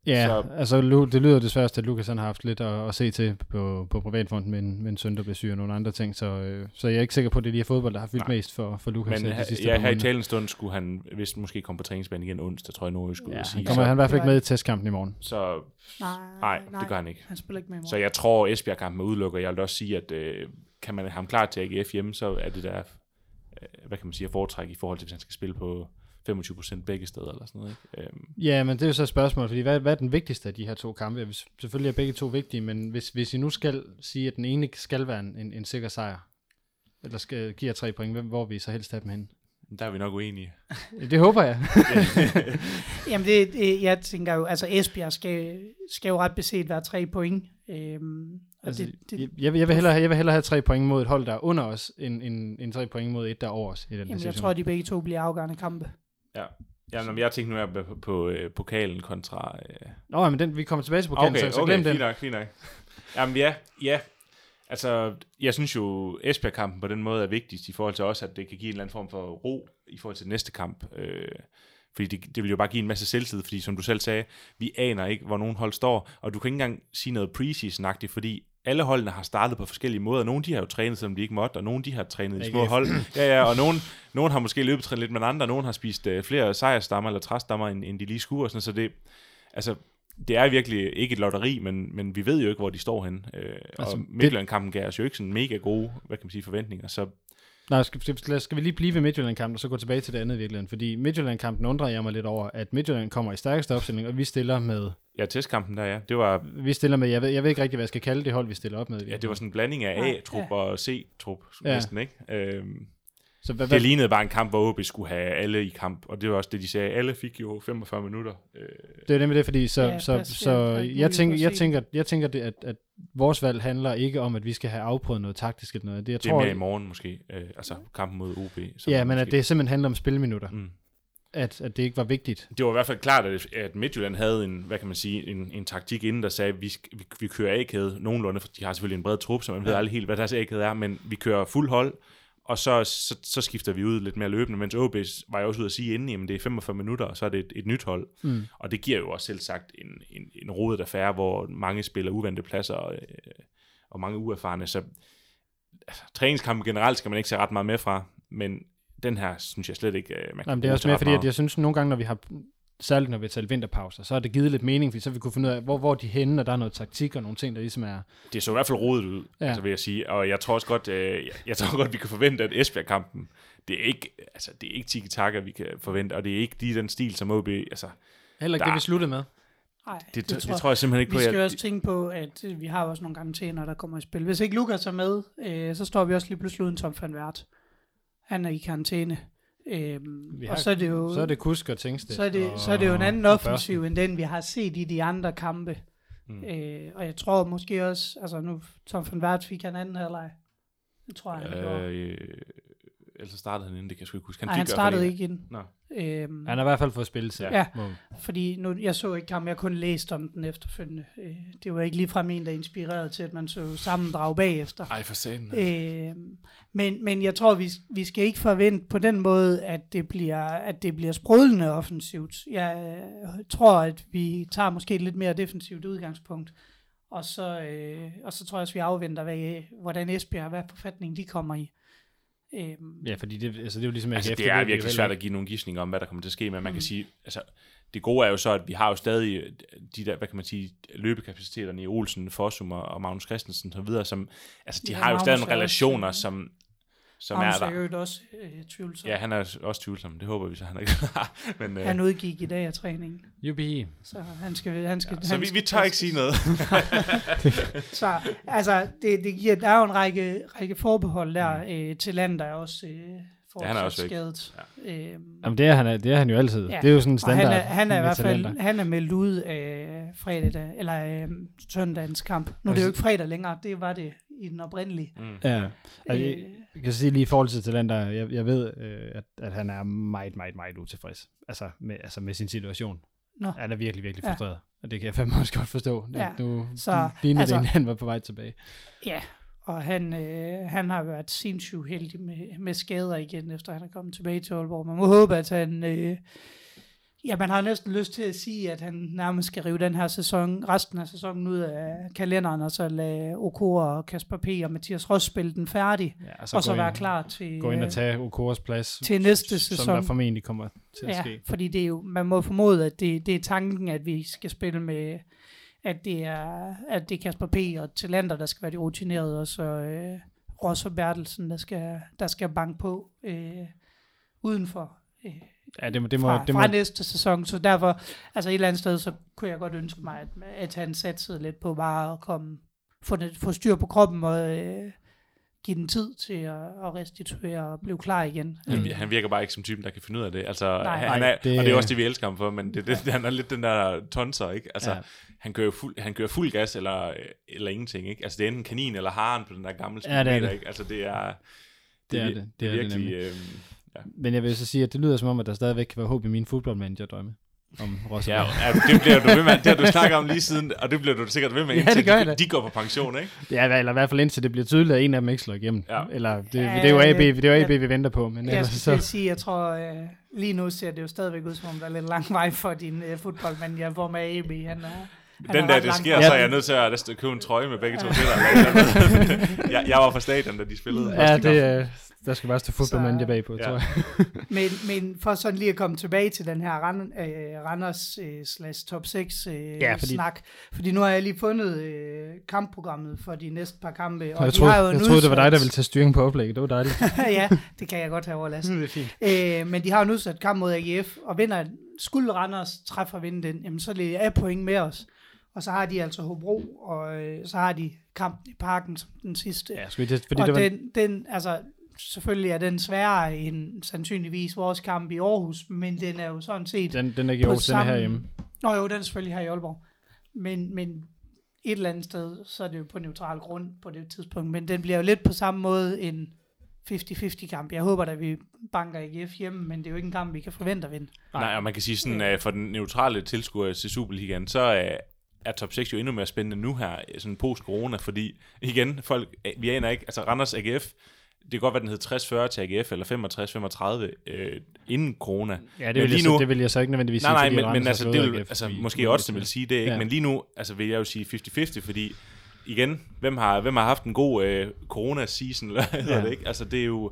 ja, så- så, altså det lyder desværre, at Lukas han har haft lidt at, at se til på, på privatfronten med en, med en søn, der bliver syg og nogle andre ting, så, øh, så jeg er ikke sikker på, at det lige er fodbold, der har fyldt Nej. mest for, for Lukas men øh, de sidste ja, her i talens stund skulle han vist måske komme på træningsbanen igen onsdag, tror jeg, Norge skulle Ja, sige. han kommer så, han i hvert fald ikke med i testkampen i morgen. så Nej, nej, det gør han ikke. Han spiller ikke med i Så morgen. jeg tror, Esbjerg-kampen er udelukket. Jeg vil også sige, at øh, kan man have ham klar til AGF hjemme, så er det der, øh, hvad kan man sige, at foretrække i forhold til, hvis han skal spille på 25% begge steder eller sådan noget. Ikke? Øhm, Ja, men det er jo så et spørgsmål, fordi hvad, hvad er den vigtigste af de her to kampe? Hvis- Selvfølgelig er begge to vigtige, men hvis, hvis I nu skal sige, at den ene skal være en, en, en sikker sejr, eller skal give jer tre point, hvem, hvor vi så helst have dem hen? der er vi nok uenige. Det håber jeg. Jamen, det, det, jeg tænker jo, altså Esbjerg skal, skal jo ret beset være tre point. Øhm, Altså, det, det, jeg, jeg, vil- hellere, jeg vil hellere have tre point mod et hold, der er under os, end, end, end tre point mod et, der er over os i den jamen, jeg tror, at de begge to bliver afgørende kampe. Ja. Jamen, når jeg tænker nu er på, på øh, pokalen kontra... Øh, Nå, men den, vi kommer tilbage til pokalen, okay, så, så okay, glem den. nok, fint nok. Jamen ja, ja. Altså, jeg synes jo, Esbjerg-kampen på den måde er vigtigst i forhold til også, at det kan give en eller anden form for ro i forhold til næste kamp. Øh, fordi det, det vil jo bare give en masse selvtid, fordi som du selv sagde, vi aner ikke, hvor nogen hold står, og du kan ikke engang sige noget preseason fordi alle holdene har startet på forskellige måder. Nogle de har jo trænet, selvom de ikke måtte, og nogle de har trænet i små hold. Ja, ja, og nogen, nogen har måske løbetrænet lidt med andre, nogen har spist øh, flere sejrstammer eller træstammer, end, end de lige skulle, og sådan, så det, altså, det er virkelig ikke et lotteri, men, men vi ved jo ikke, hvor de står hen. Øh, altså, og Midtjylland-kampen gav os jo ikke sådan mega gode, hvad kan man sige, forventninger. Så Nej, skal, skal, skal vi lige blive ved Midtjylland-kampen, og så gå tilbage til det andet i virkeligheden? Fordi Midtjylland-kampen undrer jeg mig lidt over, at Midtjylland kommer i stærkeste opstilling, og vi stiller med, ja, testkampen der, ja, det var, vi stiller med, jeg ved, jeg ved ikke rigtig, hvad jeg skal kalde det hold, vi stiller op med. ja, det var sådan en blanding af A-trup ja. og C-trup, Ja. næsten, ikke? Øhm, så hvad, det hvad, lignede bare en kamp, hvor OB skulle have alle i kamp, og det var også det, de sagde. Alle fik jo 45 minutter. Øh, det er nemlig det, fordi så, Ja, så, så alt jeg, tænker, jeg, tænker, jeg tænker, det, at, at vores valg handler ikke om, at vi skal have afprøvet noget taktisk eller noget. Det, jeg det er tror, mere i morgen måske, øh, altså kampen mod OB. som ja, men måske, at det simpelthen handler om spilminutter. Mm. At, at det ikke var vigtigt. det var i hvert fald klart, at, at Midtjylland havde en, hvad kan man sige, en, en taktik inden, der sagde, at vi, vi, vi kører A-kæde nogenlunde, for de har selvfølgelig en bred trup, så man ved Ja. aldrig helt, hvad deres A-kæde er, men vi kører fuld hold, og så, så, så skifter vi ud lidt mere løbende, mens OB var jeg også ude at sige inden, jamen det er 45 minutter, og så er det et, et nyt hold. Mm. Og det giver jo også selv sagt en, en, en rodet affære, hvor mange spiller uvante pladser, og, øh, og mange uerfarne, så altså, træningskampen generelt skal man ikke se ret meget med fra, men den her synes jeg slet ikke, øh, man kan Jamen, det er også mere fordi, at jeg synes nogle gange, når vi har, særligt når vi har talt vinterpauser, så har det givet lidt mening, fordi så vi kunne finde ud af, hvor, hvor er de henne, og der er noget taktik og nogle ting, der ligesom er... det så i hvert fald rodet ud, Ja. altså vil jeg sige. Og jeg tror også godt, øh, jeg, jeg tror godt, vi kan forvente, at Esbjerg-kampen, det er ikke, altså, det er ikke tiki-taka, vi kan forvente, og det er ikke lige den stil, som OB, altså, Heller ikke Der- det, vi sluttede med. Nej, det, det, det, det tror jeg simpelthen ikke Vi på. skal jo Jeg, også tænke på, at øh, vi har også nogle karantæner, der kommer i spil. Hvis ikke Lukas er med, øh, så står vi også lige pludselig uden Tom van Vært. Han er i karantæne. Øhm, Vi og har- så er det jo, Så er det Kusk og Tingstedt. så er det, og, så er det jo en anden offensiv, end den vi har set i de andre kampe. Mm. Øh, og jeg tror måske også, altså nu Tom van Vært fik han anden halvleg. Det tror jeg, han gjorde. Ellers så startede han inden, det kan jeg sgu ikke huske. Han hvert fald startede ikke ind. Nå. Øhm, Han har i hvert fald fået spillet til. Ja. Må- Fordi nu, jeg så ikke kampen, jeg kun læst om den efterfølgende. Øh, det var ikke ligefrem en, der inspirerede til, at man så sammendrag bagefter. Ej, for satan. Øh, men, men jeg tror, vi, vi skal ikke forvente på den måde, at det bliver, at det bliver sprudlende offensivt. Jeg øh, tror, at vi tager måske et lidt mere defensivt udgangspunkt. Og så, øh, og så tror jeg også, vi afventer, hvad, hvordan Esbjerg, hvad forfatning de kommer i. Øh, Ja, fordi det, altså, det er jo ligesom Altså, det er virkelig svært at give nogle gissninger om, hvad der kommer til at ske, men man kan Mm. sige, altså, det gode er jo så, at vi har jo stadig øh, de der, hvad kan man sige, løbekapaciteterne i Olsen, Fossum og, og Magnus Christensen og så videre, som, altså de Ja, har jo Magnus stadig nogle relationer, som, som Magnus er er der. jo også øh, tvivlsom. Ja, han er også tvivlsom. Det håber vi så, han ikke har. Men, øh, Han udgik i dag af træningen, Jubi. så han skal... Han skal så han vi, skal vi tør ikke sige noget. Så altså, det, det giver, der er jo en række, række forbehold der øh, til land, der er også øh, Ja, han er også væk. skadet. Ja. Øhm, Jamen, det er han, det er han jo altid. Ja. Det er jo sådan en og standard. han er, han er i hvert fald han er meldt ud af fredag, eller øh, søndagens kamp. Nu er det jo ikke fredag længere, det var det i den oprindelige. Mm. Ja. Altså, Øh, jeg kan sige lige i forhold til talenter, jeg, jeg ved, øh, at, at han er meget, meget, meget utilfreds. Altså med, altså med sin situation. Nå. Han er virkelig, virkelig Ja. frustreret. Og det kan jeg fandme også godt forstå. Ja. Nu Så, lignede altså- det, han var på vej tilbage. Ja, og han, øh, han har været sindssygt uheldig med, med skader igen, efter han er kommet tilbage til Aalborg. Man må håbe, at han... Øh, ja, man har næsten lyst til at sige, at han nærmest skal rive den her sæson, resten af sæsonen ud af kalenderen, og så lade OK og Kasper P. og Mathias Ross spille den færdig, Ja, og så, og så være ind, klar til, Gå ind og øh, tage Okoras plads, til næste som sæson. der formentlig kommer til at Ja, ske. fordi det er jo, man må formode, at det, det er tanken, at vi skal spille med, at det er, at det er Kasper P. og Talander, der skal være de rutinerede, og så øh, Ross og Bertelsen, der skal, der skal banke på øh, udenfor øh, Ja, det må, det må, fra, det må, fra næste sæson. Så derfor, altså et eller andet sted, så kunne jeg godt ønske mig, at, at han satsede lidt på bare at komme, få, det, få styr på kroppen og øh, give den tid til at, at restituere og blive klar igen. Han, han virker bare ikke som typen, der kan finde ud af det. Altså, Nej. han Nej, er, det- og det er også det, vi elsker ham for, men det, det, han er lidt den der tonser, ikke? Altså, Ja. ja. han, kører fuld, han kører fuld gas eller, eller ingenting, ikke? Altså, det er enten kanin eller haren på den der gamle Ja, det er speedometer, det. ikke? Altså, det er... Det er vir- det. Det er det virkelig... øhm, Men jeg vil så sige, at det lyder som om, at der stadigvæk kan være håb i min fodboldmanager-drømme om Ross. ja, ja, det bliver du ved med, det har du snakket om lige siden, og det bliver du sikkert ved med, Ja, indtil det gør de, de går på pension, ikke? Ja, eller i hvert fald indtil det bliver tydeligt, at en af dem ikke slår igennem. Ja. Eller det, Ja, det er jo AB, det er jo AB jeg- vi venter på. Men Jeg ellers skal så, så... sige, jeg tror, øh, lige nu ser det jo stadigvæk ud, som om der er lidt lang vej for din øh, fodboldmand, hvor med AB, han er... Han Den er ret det sker, så er jeg nødt til at købe en trøje med begge to til dig. jeg, jeg var på stadion, da de spillede. ja, det, der skal bare stå fodboldmanager bagpå, ja. tror jeg. Men, men for sådan lige at komme tilbage til den her Rand, øh, Randers øh, slash top 6 øh, Ja, fordi- snak, fordi nu har jeg lige fundet øh, kampprogrammet for de næste par kampe, og Og jeg de troede, har jo jeg troede det var dig, der ville tage styring på oplægget. Det var dejligt. ja, det kan jeg godt have overlast. det er fint. Øh, men de har jo nu sat kamp mod AGF, og vinder, skulle Randers træffe og vinde den, jamen så er det af point med os. Og så har de altså Hobro, og øh, så har de kampen i parken som den sidste. Ja, skulle vi til, fordi og det var, den, den, altså, selvfølgelig er den sværere end sandsynligvis vores kamp i Aarhus, men den er jo sådan set... den, den er ikke i på Aarhus, den er samme- herhjemme. Nå jo, den er selvfølgelig her i Aalborg. Men, men et eller andet sted, så er det jo på neutral grund på det tidspunkt. Men den bliver jo lidt på samme måde en 50-50 kamp. Jeg håber at vi banker AGF hjemme, men det er jo ikke en kamp, vi kan forvente at vinde. Nej, og man kan sige sådan, uh, for den neutrale tilskuer til Superligaen, så uh, er top 6 jo endnu mere spændende nu her, øh, sådan post-corona, fordi igen, folk, øh, vi aner ikke, altså Randers AGF, det kan godt være, den hed 60-40 til AGF, eller 65-35 øh, inden corona. Ja, det Men vil, jeg, lige så, nu- det vil jeg så ikke nødvendigvis Nej, sige, nej, fordi men, men har altså, det vil, AGF, altså måske også vil sige det, ikke? Ja. Men lige nu, altså vil jeg jo sige 50-50, fordi igen, hvem har, hvem har haft en god øh, corona-season, eller Ja. det, ikke? Altså det er jo,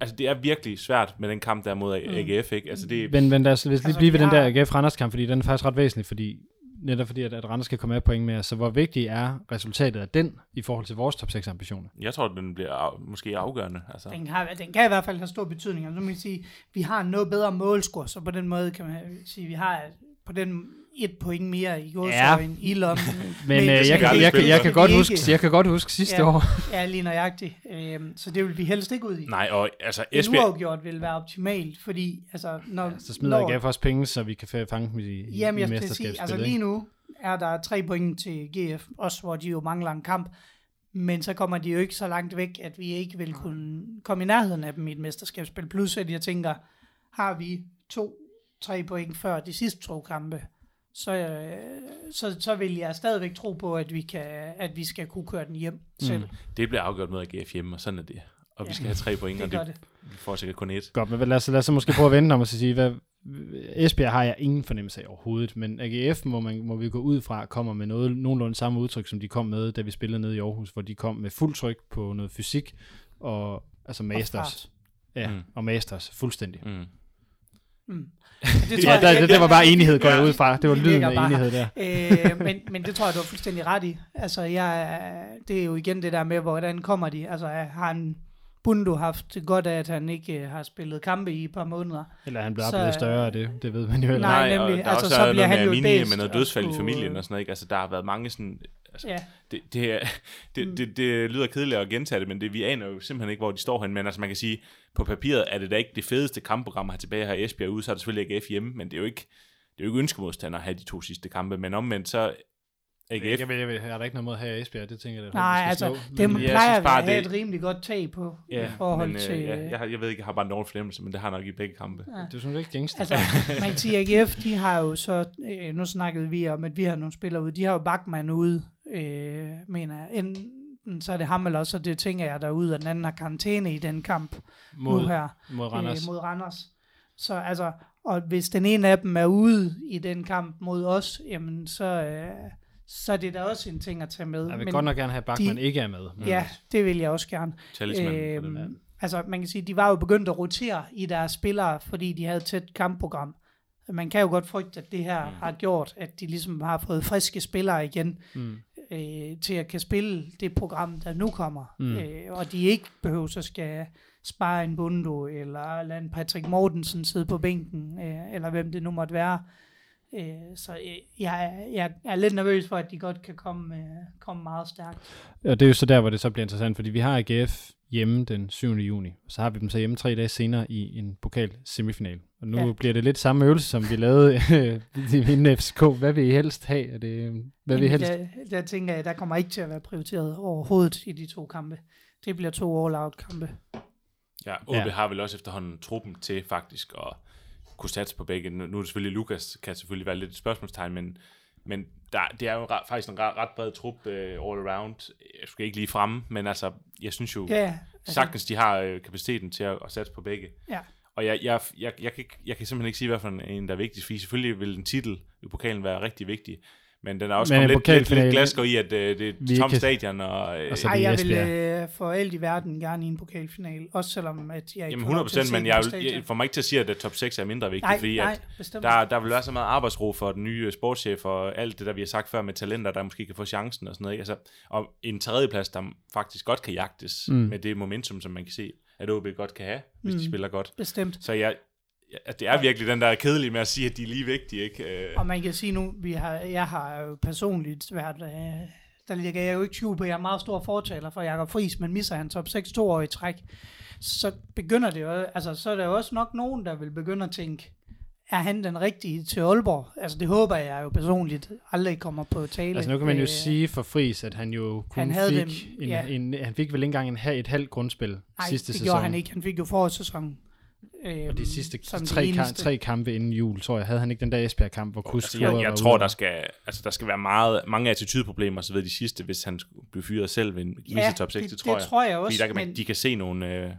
altså det er virkelig svært med den kamp der mod AGF, ikke? Altså det, Men, men lad os, lad os lige Altså, blive ved vi den har- der AGF Randers kamp, fordi den er faktisk ret væsentlig, fordi netop fordi, at, at Randers skal komme af point med. Så hvor vigtig er resultatet af den i forhold til vores top 6 ambitioner? jeg tror, den bliver af, måske afgørende. Altså. Den, har, den kan i hvert fald have stor betydning. Altså, nu kan man sige, vi har en noget bedre målscore, så på den måde kan man sige, vi har på den et point mere i godsøjen ja. i lommen. Men, Men øh, det jeg, kan, jeg, kan, jeg, kan godt huske, jeg kan godt huske sidste Ja. år. Ja, lige nøjagtigt. Øhm, så det vil vi helst ikke ud i. Nej, og altså En Esbjerg, uafgjort vil være optimalt, fordi altså, når, Så smider når, AGF også penge, så vi kan fa- fange dem i, i, Jamen, i jeg skal sige, altså lige nu er der tre point til GF, også hvor de jo mangler en kamp, men så kommer de jo ikke så langt væk, at vi ikke vil kunne komme i nærheden af dem i et mesterskabsspil. Plus at jeg tænker, har vi to, tre point før de sidste to kampe, så, øh, så, så vil jeg stadigvæk tro på, at vi, kan, at vi skal kunne køre den hjem selv. Mm, det bliver afgjort med AGF hjemme, og sådan er det. Og vi Ja. skal have tre point, det og gør det, det. vi får sikkert kun et. Godt, men lad os, lad os så måske prøve at vente om og sige, hvad, Esbjerg har jeg ingen fornemmelse af overhovedet, men AGF må, man, må vi gå ud fra, kommer med noget, nogenlunde samme udtryk, som de kom med, da vi spillede nede i Aarhus, hvor de kom med fuld tryk på noget fysik, og altså masters. fart. ja, Mm. mm. og masters, fuldstændig. Mm. Det Ja, der, det, det var bare enighed, går jeg ud fra. Det var lyden af bare enighed der. øh, men, men det tror jeg, du har fuldstændig ret i. Altså, jeg, det er jo igen det der med, hvordan kommer de? Altså, har han Bundu haft det godt af, at han ikke øh, har spillet kampe i et par måneder? Eller han bliver Så, blevet større af det. Det ved man jo heller Nej, ikke. og nemlig. der er Altså, også så bliver noget han med jo bedst med noget dødsfald i skulle- familien og sådan noget, ikke? Altså, der har været mange sådan... Altså, Ja, det, det, er, det, Mm. det, det lyder kedeligt at gentage det, men det, vi aner jo simpelthen ikke, hvor de står hen. Men altså, man kan sige, på papiret er det da ikke det fedeste kampprogram at have tilbage her i Esbjerg ude, så er det selvfølgelig AGF hjemme, men det er jo ikke, det er jo ikke ønskemodstander at have de to sidste kampe. Men omvendt så AGF... Jeg ved, jeg ved, er der ikke noget mod her i Esbjerg? Det tænker jeg, da, nej, altså, slå. dem Men- jeg plejer synes vi bare, at have det- et rimelig godt tag på Ja, i forhold men, til... øh, ja, jeg, har- jeg ved ikke, jeg har bare en dårlig fornemmelse, men det har jeg nok i begge kampe. Ja. Du synes ikke, gængst? Altså, man kan sige, at AGF, de har jo så, øh, nu snakkede vi om, at vi har nogle spillere ude, de har jo Bachmann ude, øh, mener jeg. Enten så er det ham, eller også det tænker jeg derude, og den anden har karantæne i den kamp mod, nu her mod Randers. Øh, mod Randers. Så altså, og hvis den ene af dem er ude i den kamp mod os, jamen så, øh, så er det da også en ting at tage med. Jeg vil godt nok gerne have, at Bachmann de- ikke er med. Men Ja, det vil jeg også gerne. Øhm, altså, man kan sige, de var jo begyndt at rotere i deres spillere, fordi de havde et tæt kampprogram. Man kan jo godt frygte, at det her Mm. mm. har gjort, at de ligesom har fået friske spillere igen, Mm. Øh, til at kan spille det program, der nu kommer. Mm. Øh, og de ikke behøver så skal spare en Bundo, eller lade en Patrick Mortensen sidde på bænken, øh, eller hvem det nu måtte være. Øh, så øh, jeg, er- jeg er lidt nervøs for, at de godt kan komme, øh, komme meget stærkt. Og det er jo så der, hvor det så bliver interessant, fordi vi har AGF hjemme den 7. juni, og så har vi dem så hjemme tre dage senere i en pokal semifinal. Og nu ja. Bliver det lidt samme øvelse, som vi lavede øh, inden FCK. Hvad vil I helst have? Er det, hvad vil I helst? Der, der tænker jeg, der kommer ikke til at være prioriteret overhovedet i de to kampe. Det bliver to all-out kampe. Ja, OB Ja. ja. har vel også efterhånden truppen til faktisk at kunne satse på begge. Nu nu er det selvfølgelig, Lukas kan selvfølgelig være lidt et spørgsmålstegn, men, men der, det er jo ret, faktisk en ret, ret bred trup uh, all around. Jeg skal ikke lige fremme, men altså, jeg synes jo Ja, ja, altså, sagtens, de har øh, kapaciteten til at, at satse på begge. Ja. Og jeg, jeg, jeg, jeg, kan, jeg kan simpelthen ikke sige, hvad for en der er vigtigst, fordi selvfølgelig vil en titel i pokalen være rigtig vigtig, men den er også Men kommet lidt, lidt, pokalfinale- lidt glasker i, at øh, det er tomt kan- stadion, og, øh, Og så- ej, det jeg vil øh, for alt i verden gerne i en pokalfinal, også selvom at jeg ikke Jamen får lov til 100%, at men jeg, vil, jeg får mig ikke til at sige, at top 6 er mindre vigtigt, nej, fordi nej, at bestemt. der, der vil være så meget arbejdsro for den nye øh, sportschef og alt det, der vi har sagt før med talenter, der måske kan få chancen og sådan noget. Ikke? Altså, og en tredjeplads, der faktisk godt kan jagtes Mm. med det momentum, som man kan se, at OB godt kan have, hvis mm. de spiller godt. Bestemt. Så jeg, at det er virkelig den der er kedelige med at sige, at de er lige vigtige. Ikke? Øh, Og man kan sige nu, vi har, jeg har jo personligt været, øh, der ligger jeg jo ikke tvivl på, jeg er meget stor fortaler for Jakob Friis, men misser han top 6 to år i træk, så begynder det jo, altså så er der jo også nok nogen, der vil begynde at tænke, er han den rigtige til Aalborg? Altså det håber jeg jo personligt aldrig kommer på tale. Altså nu kan man jo Øh, sige for Friis, at han jo kun Han havde fik, dem, en, ja. en, han fik vel ikke engang en, et halvt grundspil Nej, sidste det sæson. gjorde han ikke. Han fik jo forårssæson. Øh, Og de sidste som det tre, ka- eneste. tre kampe inden jul, tror jeg, havde han ikke den der Esbjerg-kamp, hvor Kus altså, jeg, jeg tror, der skal, altså, der skal være meget, mange attitudeproblemer så ved de sidste, hvis han skulle blive fyret selv ved en ja, top 6, det, det, tror jeg. det tror jeg Fordi også, der kan man, men, de kan se nogle... Øh, jeg,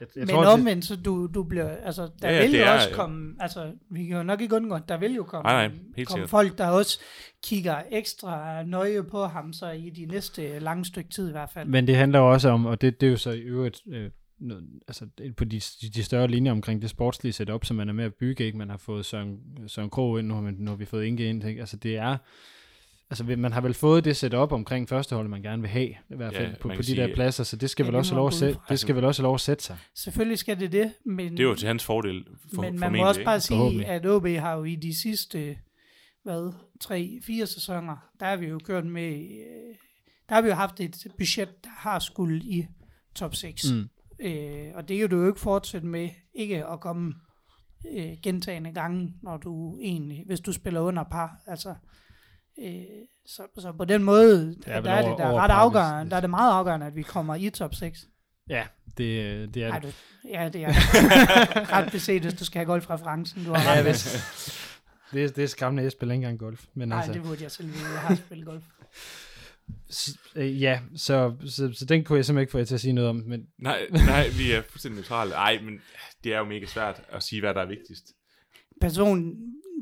jeg men tror, omvendt, så du, du bliver, altså, der Ja, vil jo er, også komme, altså, vi kan jo nok ikke undgå, der vil jo komme, Nej, nej, helt komme folk, der også kigger ekstra nøje på ham, så i de næste lange stykke tid i hvert fald. Men det handler jo også om, og det, det er jo så i øvrigt øh, noget, altså på de, de, større linjer omkring det sportslige setup, som man er med at bygge, ikke? Man har fået Søren, Søren Krog ind, nu har, man, nu har vi fået Inge ind, ikke? Altså det er, altså man har vel fået det setup omkring førsteholdet, man gerne vil have, i hvert Ja, fald på, man på kan de sige- der pladser, så det skal Ja, vel også lov at sætte, det skal vel også lov at sætte sig. Selvfølgelig skal det det, men, det er jo til hans fordel, for, men man må også bare sige, at OB har jo i de sidste, hvad, tre, fire sæsoner, der har vi jo kørt med, øh, der har vi jo haft et budget, der har skulle i top 6. Mm. Øh, og det kan du jo ikke fortsætte med ikke at komme øh, gentagende gange, når du egentlig, hvis du spiller under par. Altså, øh, så, så på den måde, der, der er over- det der er ret afgørende, der er det meget afgørende, at vi kommer i top 6. Ja, det, det er Ej, det. du, ja, det er ret beset, hvis du skal have golfreferencen. Du har Ja, hvis, det, er, det er skræmmende, at jeg spiller ikke engang golf. Men Nej, altså, det burde jeg selv vide. Jeg har spillet golf. øh, ja, så, så, så, den kunne jeg simpelthen ikke få jer til at sige noget om. Men Nej, nej, vi er fuldstændig neutrale. Ej, men det er jo mega svært at sige, hvad der er vigtigst. Person,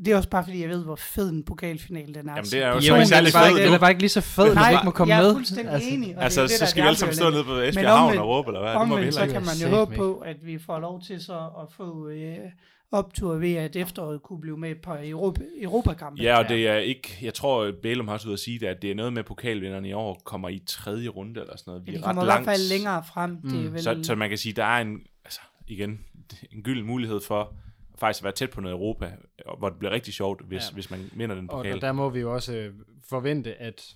det er også bare fordi, jeg ved, hvor fed en pokalfinale den er. Jamen, det er jo Jo, så ikke særlig bare, fed den nu. er bare ikke lige så fed, når Nej, vi ikke må komme jeg er med. fuldstændig Altså, enig. Altså, det det, så der skal vi det alle sammen stå nede på Esbjerg Havn og råbe, eller hvad? Det må vi Omvendt, så kan man jo håbe med. på, at vi får lov til så at få øh, optur ved, at efteråret kunne blive med på Europa, Europakampen. Ja, og det er ikke, jeg tror, Bælum har også ud at sige det, at det er noget med pokalvinderne i år kommer i tredje runde eller sådan noget. Vi de er kommer ret i hvert langt. fald længere frem. Det er Mm. vel, Så, så man kan sige, der er en, altså igen, en gylden mulighed for faktisk at være tæt på noget Europa, og hvor det bliver rigtig sjovt, hvis, Ja. ja. hvis man vinder den pokal. og der må vi jo også øh, forvente, at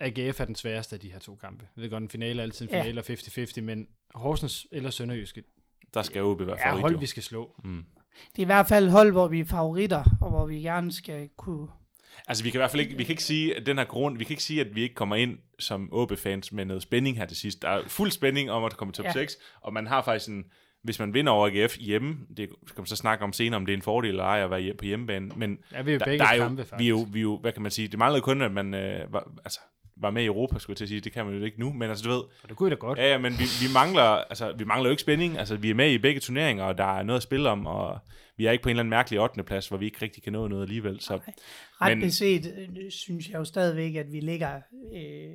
AGF er den sværeste af de her to kampe. Jeg ved godt, en finale er altid en Ja. finale og 50-50, men Horsens eller Sønderjyske Der skal OB være er favorit. hold, jo. vi skal slå. Mm. det er i hvert fald hold, hvor vi er favoritter, og hvor vi gerne skal kunne... Altså, vi kan i hvert fald ikke, vi kan ikke sige, at den her grund, vi kan ikke sige, at vi ikke kommer ind som OB-fans med noget spænding her til sidst. Der er fuld spænding om at komme til top Ja. ja. 6, og man har faktisk en, hvis man vinder over AGF hjemme, det skal man så snakke om senere, om det er en fordel eller ej at være på hjemmebane, men Ja, vi er jo der, begge der er jo, kampe, faktisk. vi er jo, vi er jo, hvad kan man sige, det manglede kun, at man øh, var, altså, var med i Europa, skulle jeg til at sige, det kan man jo ikke nu, men altså du ved, Og det kunne I da godt. ja, ja, men vi, vi, mangler, altså, vi mangler jo ikke spænding, altså vi er med i begge turneringer, og der er noget at spille om, og vi er ikke på en eller anden mærkelig 8. plads, hvor vi ikke rigtig kan nå noget alligevel, så Ret Men- beset øh, synes jeg jo stadigvæk, at vi ligger øh,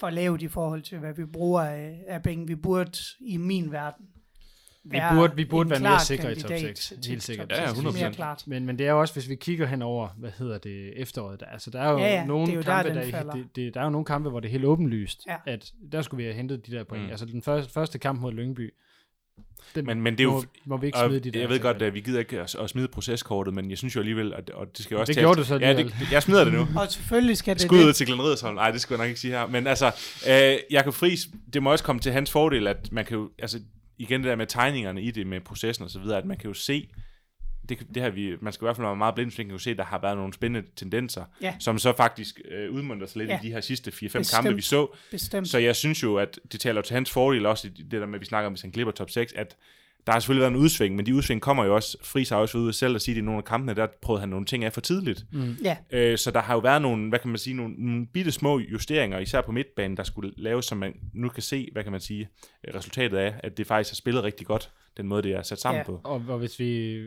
for lavt i forhold til, hvad vi bruger af, af penge. Vi burde i min verden Vi burde, vi burde en være mere sikre i top kandidat 6. til Helt top sikkert. Ja, ja, 6. 100%. Mere klart. Men, men det er jo også, hvis vi kigger hen over, hvad hedder det, efteråret, der, altså der er jo Ja, ja, nogle jo der, kampe, der, falder. det, det, der er jo nogle kampe, hvor det er helt åbenlyst, Ja. at der skulle vi have hentet de der point. Mm. Altså den første, første kamp mod Lyngby, den Men, men det er jo, må, må vi ikke og smide de der. jeg ved godt, at vi gider ikke at, at smide proceskortet, men jeg synes jo alligevel, at, og det skal jo også Det tages- gjorde du så Ja, alligevel. det, jeg smider det nu. Og selvfølgelig skal det Skud ud det. til Glenn Riddersholm. Nej, det skulle jeg nok ikke sige her. Men altså, øh, Jakob Friis, det må også komme til hans fordel, at man kan jo, altså igen det der med tegningerne i det, med processen og så videre, at man kan jo se, det, det her vi, man skal i hvert fald være meget blind, så man kan jo se, at der har været nogle spændende tendenser, Ja. som så faktisk øh, udmønter sig lidt Ja. i de her sidste 4-5 Bestemt. kampe, vi så. Bestemt. Så jeg synes jo, at det taler til hans fordel også i det der med, at vi snakker om, hvis han glipper top 6, at der har selvfølgelig været en udsving, men de udsving kommer jo også, Friis har også ude selv at sige, at i nogle af kampene, der prøvede han nogle ting af for tidligt. Mm. Ja, Øh, så der har jo været nogle, hvad kan man sige, nogle, nogle bitte små justeringer, især på midtbanen, der skulle laves, så man nu kan se, hvad kan man sige, resultatet af, at det faktisk har spillet rigtig godt, den måde, det er sat sammen ja. på. Og, og hvis vi...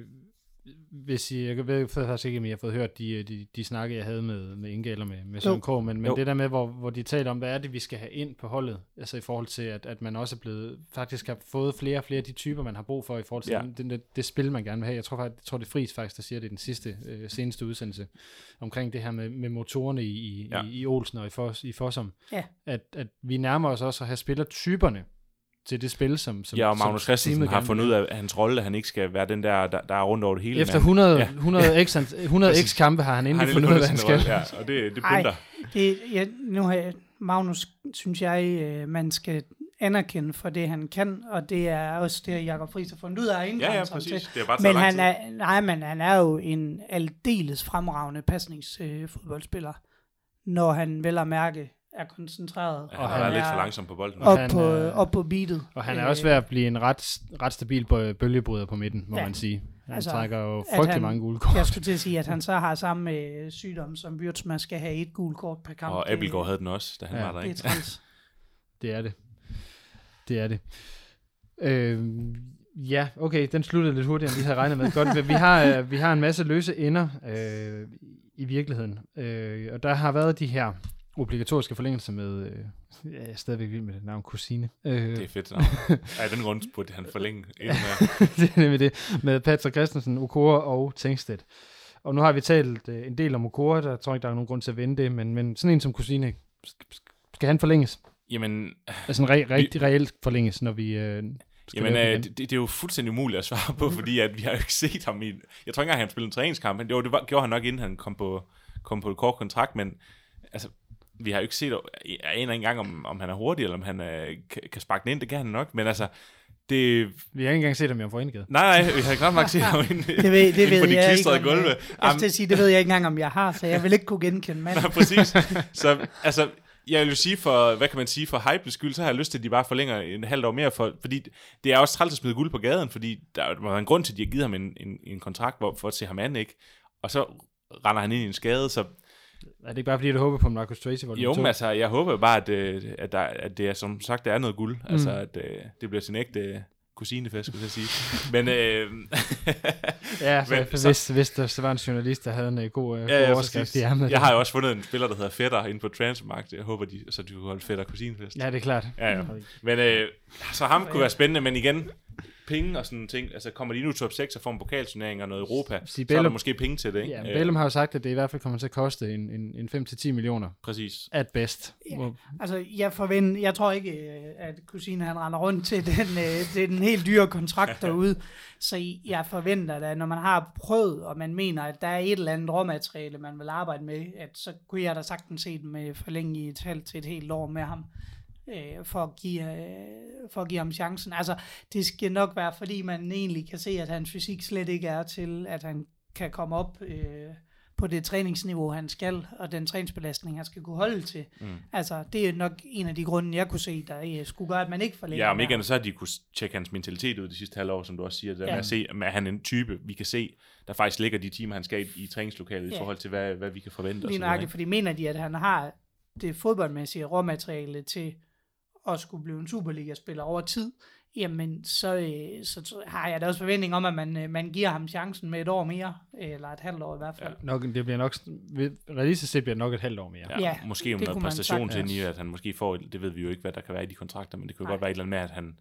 Hvis I, jeg ved faktisk ikke, om I har fået hørt de, de, de snakke, jeg havde med, med Inge eller med, med Søren. Krog, men, men Jo. det der med, hvor, hvor de taler om, hvad er det, vi skal have ind på holdet, altså i forhold til, at, at man også er blevet, faktisk har fået flere og flere af de typer, man har brug for i forhold til Ja. den, det, det spil, man gerne vil have. Jeg tror faktisk, jeg tror det er Friis faktisk, der siger det i den sidste, øh, seneste udsendelse, omkring det her med, med motorerne i, i, ja. i, i Olsen og i, Fos, i Fossum. Ja. At, at vi nærmer os også at have spillertyperne til det spil, som, som Ja, og som Magnus Christensen teamet har fundet ud af at hans rolle, at han ikke skal være den der, der, der er rundt over det hele. efter men 100, Ja. ja. 100, x, 100 Præcis. x kampe har han endelig han fundet ud af, hvad han skal. rolle, Ja, og det, det Ej. pynter. det, ja, nu har jeg, Magnus, synes jeg, øh, man skal anerkende for det, han kan, og det er også det, Jakob Friis har fundet ud af inden Ja, ja, kom til. præcis. Det har bare Men han er, nej, men han er jo en aldeles fremragende pasningsfodboldspiller, når han vel at mærke er koncentreret. Ja, og han har han været lidt er for langsom på bolden. Op, Han på, er- op på beatet. Og han er Øh, også ved at blive en ret, ret stabil bø- bølgebryder på midten, må Ja. man sige. Han Altså, trækker jo frygtelig han- mange gule kort. Jeg skulle til at sige, at han så har samme øh, sygdom, som Wirtzman skal have et gult kort per kamp. Og Abelgaard havde den også, da han Ja, var der, Det er ikke? træls. Det er det. Det er det. Øh, ja, okay, den sluttede lidt hurtigere, end vi havde regnet med. Godt, vi har, øh, vi har en masse løse ender øh, i virkeligheden. Øh, og der har været de her obligatoriske forlængelser med, øh, jeg er stadigvæk vild med det navn, kusine. Øh, Det er fedt navn. Ja, den rundt burde han forlænge endnu mere. det er nemlig det. Med Patrick Christensen, Okora og Tengstedt. Og nu har vi talt øh, en del om Okora, der tror jeg ikke, der er nogen grund til at vende det, men, men sådan en som kusine, skal han forlænges? Jamen, Altså en re- rigtig reelt forlænges, når vi øh, Jamen, øh, det, det er jo fuldstændig umuligt at svare på, fordi at vi har jo ikke set ham i... Jeg tror ikke engang, han spillede en træningskamp. Men det, var, det var, gjorde han nok, inden han kom på, kom på et kort kontrakt, men altså, vi har jo ikke set... Jeg aner ikke engang, om, om han er hurtig, eller om han øh, kan, kan sparke den ind. Det kan han nok, men altså... Det, Vi har ikke engang set ham i Omforenigade. nej, nej, vi har knap nok set ham inde, Det ved, det inde ved på de jeg ikke. klistrede gulve. øh, Jeg skal til at sige, det ved jeg ikke engang, om jeg har, så jeg vil ikke kunne genkende manden. Nej, præcis. Så altså, jeg vil jo sige for, hvad kan man sige, for hype skyld, så har jeg lyst til, at de bare forlænger en halvt år mere, for, fordi det er også træls at smide guld på gaden, fordi der er- der var en grund til, at de har givet ham en, en, en kontrakt, hvor, for at se ham an, ikke? Og så render han ind i en skade, så Er det ikke bare fordi, du håber på Marcus Tracy? Hvor jo, men altså, jeg håber bare, at, øh, at, der, at det er, som sagt, der er noget guld, mm. altså, at øh, det bliver sin ægte, kusinefest, skulle jeg sige. Men, øh, Ja, så, Men men, så- hvis, hvis der så var en journalist, der havde en god, ja, ja, overskrift i ærmet. Jeg har jo også fundet en spiller, der hedder Fætter inde på Transfermarkt. Jeg håber, de, så du kan holde Fætter kusinefest. Ja, det er klart. Ja, ja. Men øh, så ham kunne være spændende, men igen, penge og sådan ting. Altså kommer de nu top 6 og får en pokalturnering og noget Europa, Sige, så er der Bellum- måske penge til det, ikke? Ja, Øh, Bellum har jo sagt, at det i hvert fald kommer til at koste en, en, en 5-10 millioner Præcis. at best. Ja. Hvor- Altså, jeg forventer, jeg tror ikke, øh, at kusine han render rundt til den, øh, til den helt dyre kontrakt derude. Så jeg forventer da, når man har prøvet, og man mener, at der er et eller andet råmateriale, man vil arbejde med, at så kunne jeg da sagtens se dem med forlænge i et halvt til et helt år med ham, øh, for, at give, øh, for at give ham chancen. Altså, det skal nok være, fordi man egentlig kan se, at hans fysik slet ikke er til, at han kan komme op øh, på det træningsniveau, han skal, og den træningsbelastning, han skal kunne holde til. Mm. Altså, det er nok en af de grunde, jeg kunne se, der øh, skulle gøre, at man ikke forlænger Ja, om ikke andet, så har de kunne tjekke hans mentalitet ud de sidste halvår, som du også siger. Der Ja. med at se, at han er en type, vi kan se, der faktisk ligger de timer, han skal i, i træningslokalet i Ja. forhold til, hvad, hvad vi kan forvente. Lige nøjagtigt, fordi mener de, at han har det fodboldmæssige råmateriale til at skulle blive en Superliga-spiller over tid, jamen så, øh, så, så har jeg da også forventning om, at man, øh, man giver ham chancen med et år mere, eller et halvt år i hvert fald. Nok, det bliver nok, realistisk set bliver det nok et halvt år mere. Ja, Ja, måske om man præstation til i, at han måske får, det ved vi jo ikke, hvad der kan være i de kontrakter, men det kunne Nej. godt være et eller andet med, at han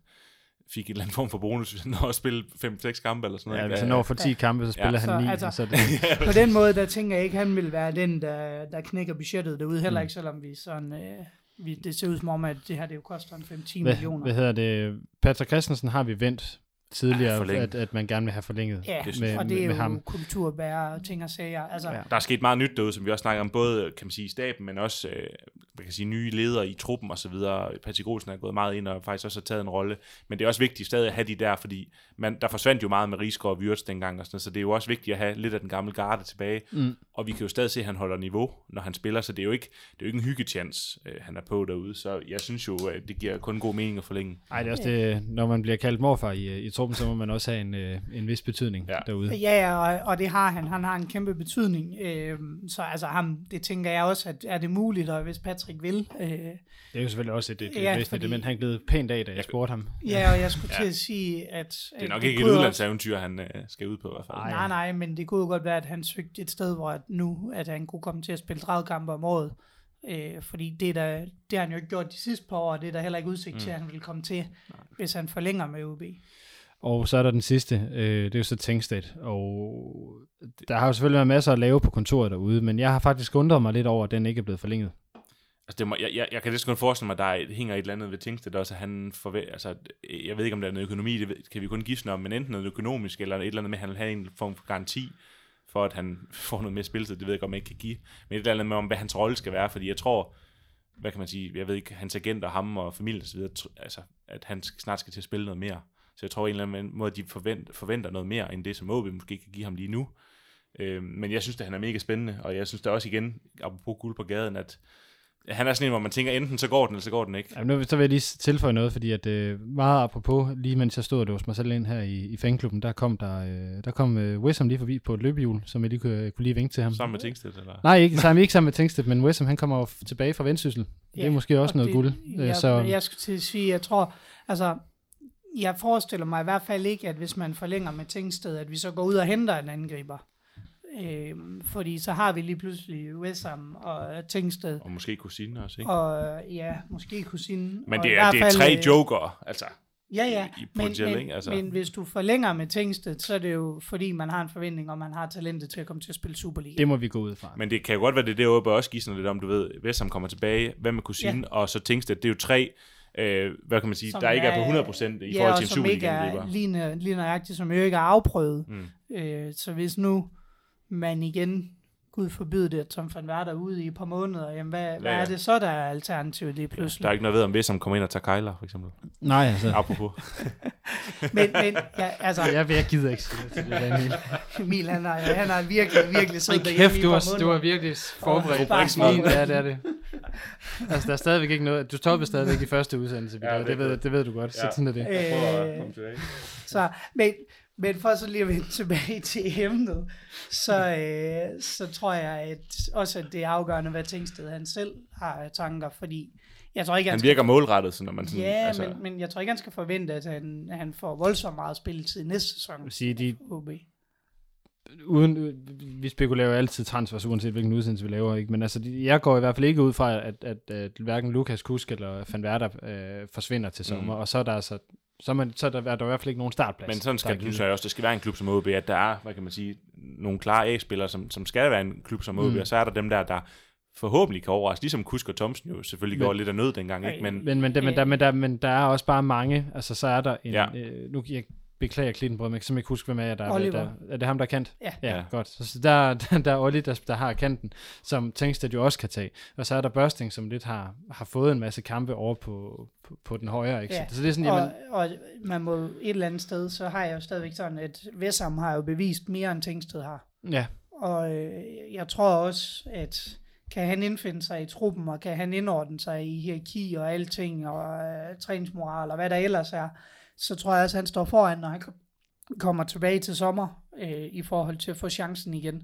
fik en eller anden form for bonus, hvis han når at spille 5-6 kampe eller sådan noget. Ja, hvis han når for 10 kampe, så spiller Så han 9. altså- Altså, det, På den måde, der tænker jeg ikke, at han vil være den, der, der knækker budgettet derude, heller Mm. ikke selvom vi sådan... Øh, vi, det ser ud som om, at det her det jo koster en 5-10 hvad, millioner. hvad hedder det? Patrick Christensen har vi vendt tidligere, at, at man gerne vil have forlænget. Ja, synes med, og det er med, jo med ham. kulturbærer ting og sager. Altså, Ja. Der er sket meget nyt derude, som vi også snakker om, både kan man sige, i staben, men også øh, man kan sige, nye ledere i truppen og så videre. Patrick Olsen er gået meget ind og faktisk også har taget en rolle. Men det er også vigtigt stadig at have de der, fordi man, der forsvandt jo meget med Rigsgaard og Wirtz dengang, og sådan, så det er jo også vigtigt at have lidt af den gamle garde tilbage. Mm. Og vi kan jo stadig se, at han holder niveau, når han spiller, så det er jo ikke, det er jo ikke en hyggechance, øh, han er på derude. Så jeg synes jo, at det giver kun god mening at forlænge. Ej, det er også det, når man bliver kaldt morfar i, i truppen, så må man også have en, øh, en vis betydning Ja. derude. Ja, ja, og, og det har han. Han har en kæmpe betydning. Øh, så altså ham, det tænker jeg også, at er det muligt, og hvis Patrick vil. Øh, Det er jo selvfølgelig også et, et, et Ja, væsentligt fordi- element. Han gled pænt af, da jeg spurgte ham. ja, og jeg skulle Ja. til at sige, at... Det nok ikke et udlandseventyr, han øh, skal ud på i hvert fald. Ej. Nej, nej, men det kunne jo godt være, at han søgte et sted, hvor at nu, at han kunne komme til at spille 30 kampe om året. Øh, fordi det, er der, det har han jo ikke gjort de sidste par år, og det er der heller ikke udsigt til, at han vil komme til, hvis han forlænger med UB. Og så er der den sidste, øh, det er jo så Tengsted. Og der har jo selvfølgelig været masser at lave på kontoret derude, men jeg har faktisk undret mig lidt over, at den ikke er blevet forlænget. Altså, det må, jeg, jeg, jeg kan næsten kun forestille mig, at der er, hænger et eller andet ved Tingsted også, at han forventer, altså, jeg ved ikke, om der er noget økonomi, det kan vi kun gisne om, men enten noget økonomisk, eller et eller andet med, at han vil have en form for garanti, for at han får noget mere spilletid, det ved jeg godt, man ikke kan give, men et eller andet med, om hvad hans rolle skal være, fordi jeg tror, hvad kan man sige, jeg ved ikke, hans agent og ham og familie og så videre, altså, at han snart skal til at spille noget mere. Så jeg tror, en eller anden måde, de forventer, forventer noget mere, end det, som OB måske kan give ham lige nu. Øh, men jeg synes, at han er mega spændende, og jeg synes da også igen, apropos guld på gaden, at han er sådan en, hvor man tænker, enten så går den, eller så går den ikke. Jamen, nu så vil jeg lige tilføje noget, fordi at øh, meget apropos, lige mens jeg stod og hos mig selv ind her i, i fanklubben, der kom der, øh, der kom øh, Wissam lige forbi på et løbehjul, som jeg lige kunne, kunne lige vinke til ham. Sammen med Tingsted, eller? Nej, ikke, sammen, ikke sammen med Tengsted, men Wissam, han kommer jo tilbage fra Vendsyssel. Ja, det er måske også og noget det, guld. Øh, Jeg, så, jeg skulle til at sige, jeg tror, altså, jeg forestiller mig i hvert fald ikke, at hvis man forlænger med Tingsted, at vi så går ud og henter en angriber. Øhm, fordi så har vi lige pludselig Wessam og Tingsted, Og måske kusine også, ikke? og ja, måske kusinen. Men og det i er, hvert det er fald, tre øh, joker, altså. Ja, ja, i men, potentielt, men, ikke? Altså. men hvis du forlænger med Tingsted, så er det jo fordi, man har en forventning om, at man har talentet til at komme til at spille Superliga. det må vi gå ud fra. Men det kan jo godt være, det er deroppe også give sådan lidt om, du ved, Vestham kommer tilbage, hvad med kusine, ja. og så Tingsted, det er jo tre, øh, hvad kan man sige, Som der ikke er på er- 100% i ja, forhold og til en som ikke er Superliga-angriber. lige nøjagtigt, som jo ikke er afprøvet. Mm. Øh, så hvis nu man igen, Gud forbyde det, at Tom van Werder ude i et par måneder, jamen hvad, ja, hvad ja. er det så, der er alternativet det pludselig? Der er ikke noget ved, om Vestham kommer ind og tager Kejler, for eksempel. Nej, altså. Apropos. Men, men ja, altså, Jeg, jeg gider ikke sige det til det der, Emil. Emil, han har, han har virkelig, virkelig siddet derhjemme Kæft, i du et var, du var virkelig forberedt. bare Ikke forberedt. min, ja, det er det. Altså, der er stadigvæk ikke noget. Du stoppede stadigvæk i første udsendelse, Ja, det det, det, ved, det ved du godt. Så Ja. sådan er det. Øh, så, men Men for så lige at vende tilbage til emnet, så, øh, så tror jeg at også, at det er afgørende, hvad Tingsted han selv har af tanker, fordi jeg tror ikke, han, Han skal, virker målrettet, så når man sådan... ja, altså, men, men jeg tror ikke, han skal forvente, at han, han får voldsomt meget spilletid næste sæson. Jeg vil sige, de, OB. uden, vi spekulerer jo altid transfers, uanset hvilken udsendelse vi laver, ikke? men altså, jeg går i hvert fald ikke ud fra, at, at, at hverken Lukas Kusk eller Van Werder øh, forsvinder til sommer, mm. og så er der altså så, er man, så er der, er der i hvert fald ikke nogen startplads. Men sådan skal det, synes jeg også, det skal være en klub som OB, at der er, hvad kan man sige, nogle klare A-spillere, som, som skal være en klub som OB, Mm. og så er der dem der, der forhåbentlig kan overraske, ligesom Kusk og Thomsen jo selvfølgelig Men- går lidt af nød dengang, ikke? Men, Men, men, der, men, der, men, der, men der er også bare mange, altså så er der en, ja. øh, nu jeg beklager Klittenbrød, men jeg kan simpelthen ikke huske, hvem er der, Oliver. der er det ham, der er kendt? Ja. Ja, Ja. godt. Så, der, der, der er Olli, der, der har kanten, som Tengsted jo også kan tage. Og så er der Børsting, som lidt har, har fået en masse kampe over på, på, på den højre. Ikke? Ja. Så, det er sådan, jamen, Og, og man må et eller andet sted, så har jeg jo stadigvæk sådan, at Vessam har jo bevist mere, end Tingsted har. ja, Og øh, jeg tror også, at kan han indfinde sig i truppen, og kan han indordne sig i hierarki og alting, og øh, træningsmoral, og hvad der ellers er, så tror jeg også, at han står foran, når han kom- kommer tilbage til sommer, øh, i forhold til at få chancen igen.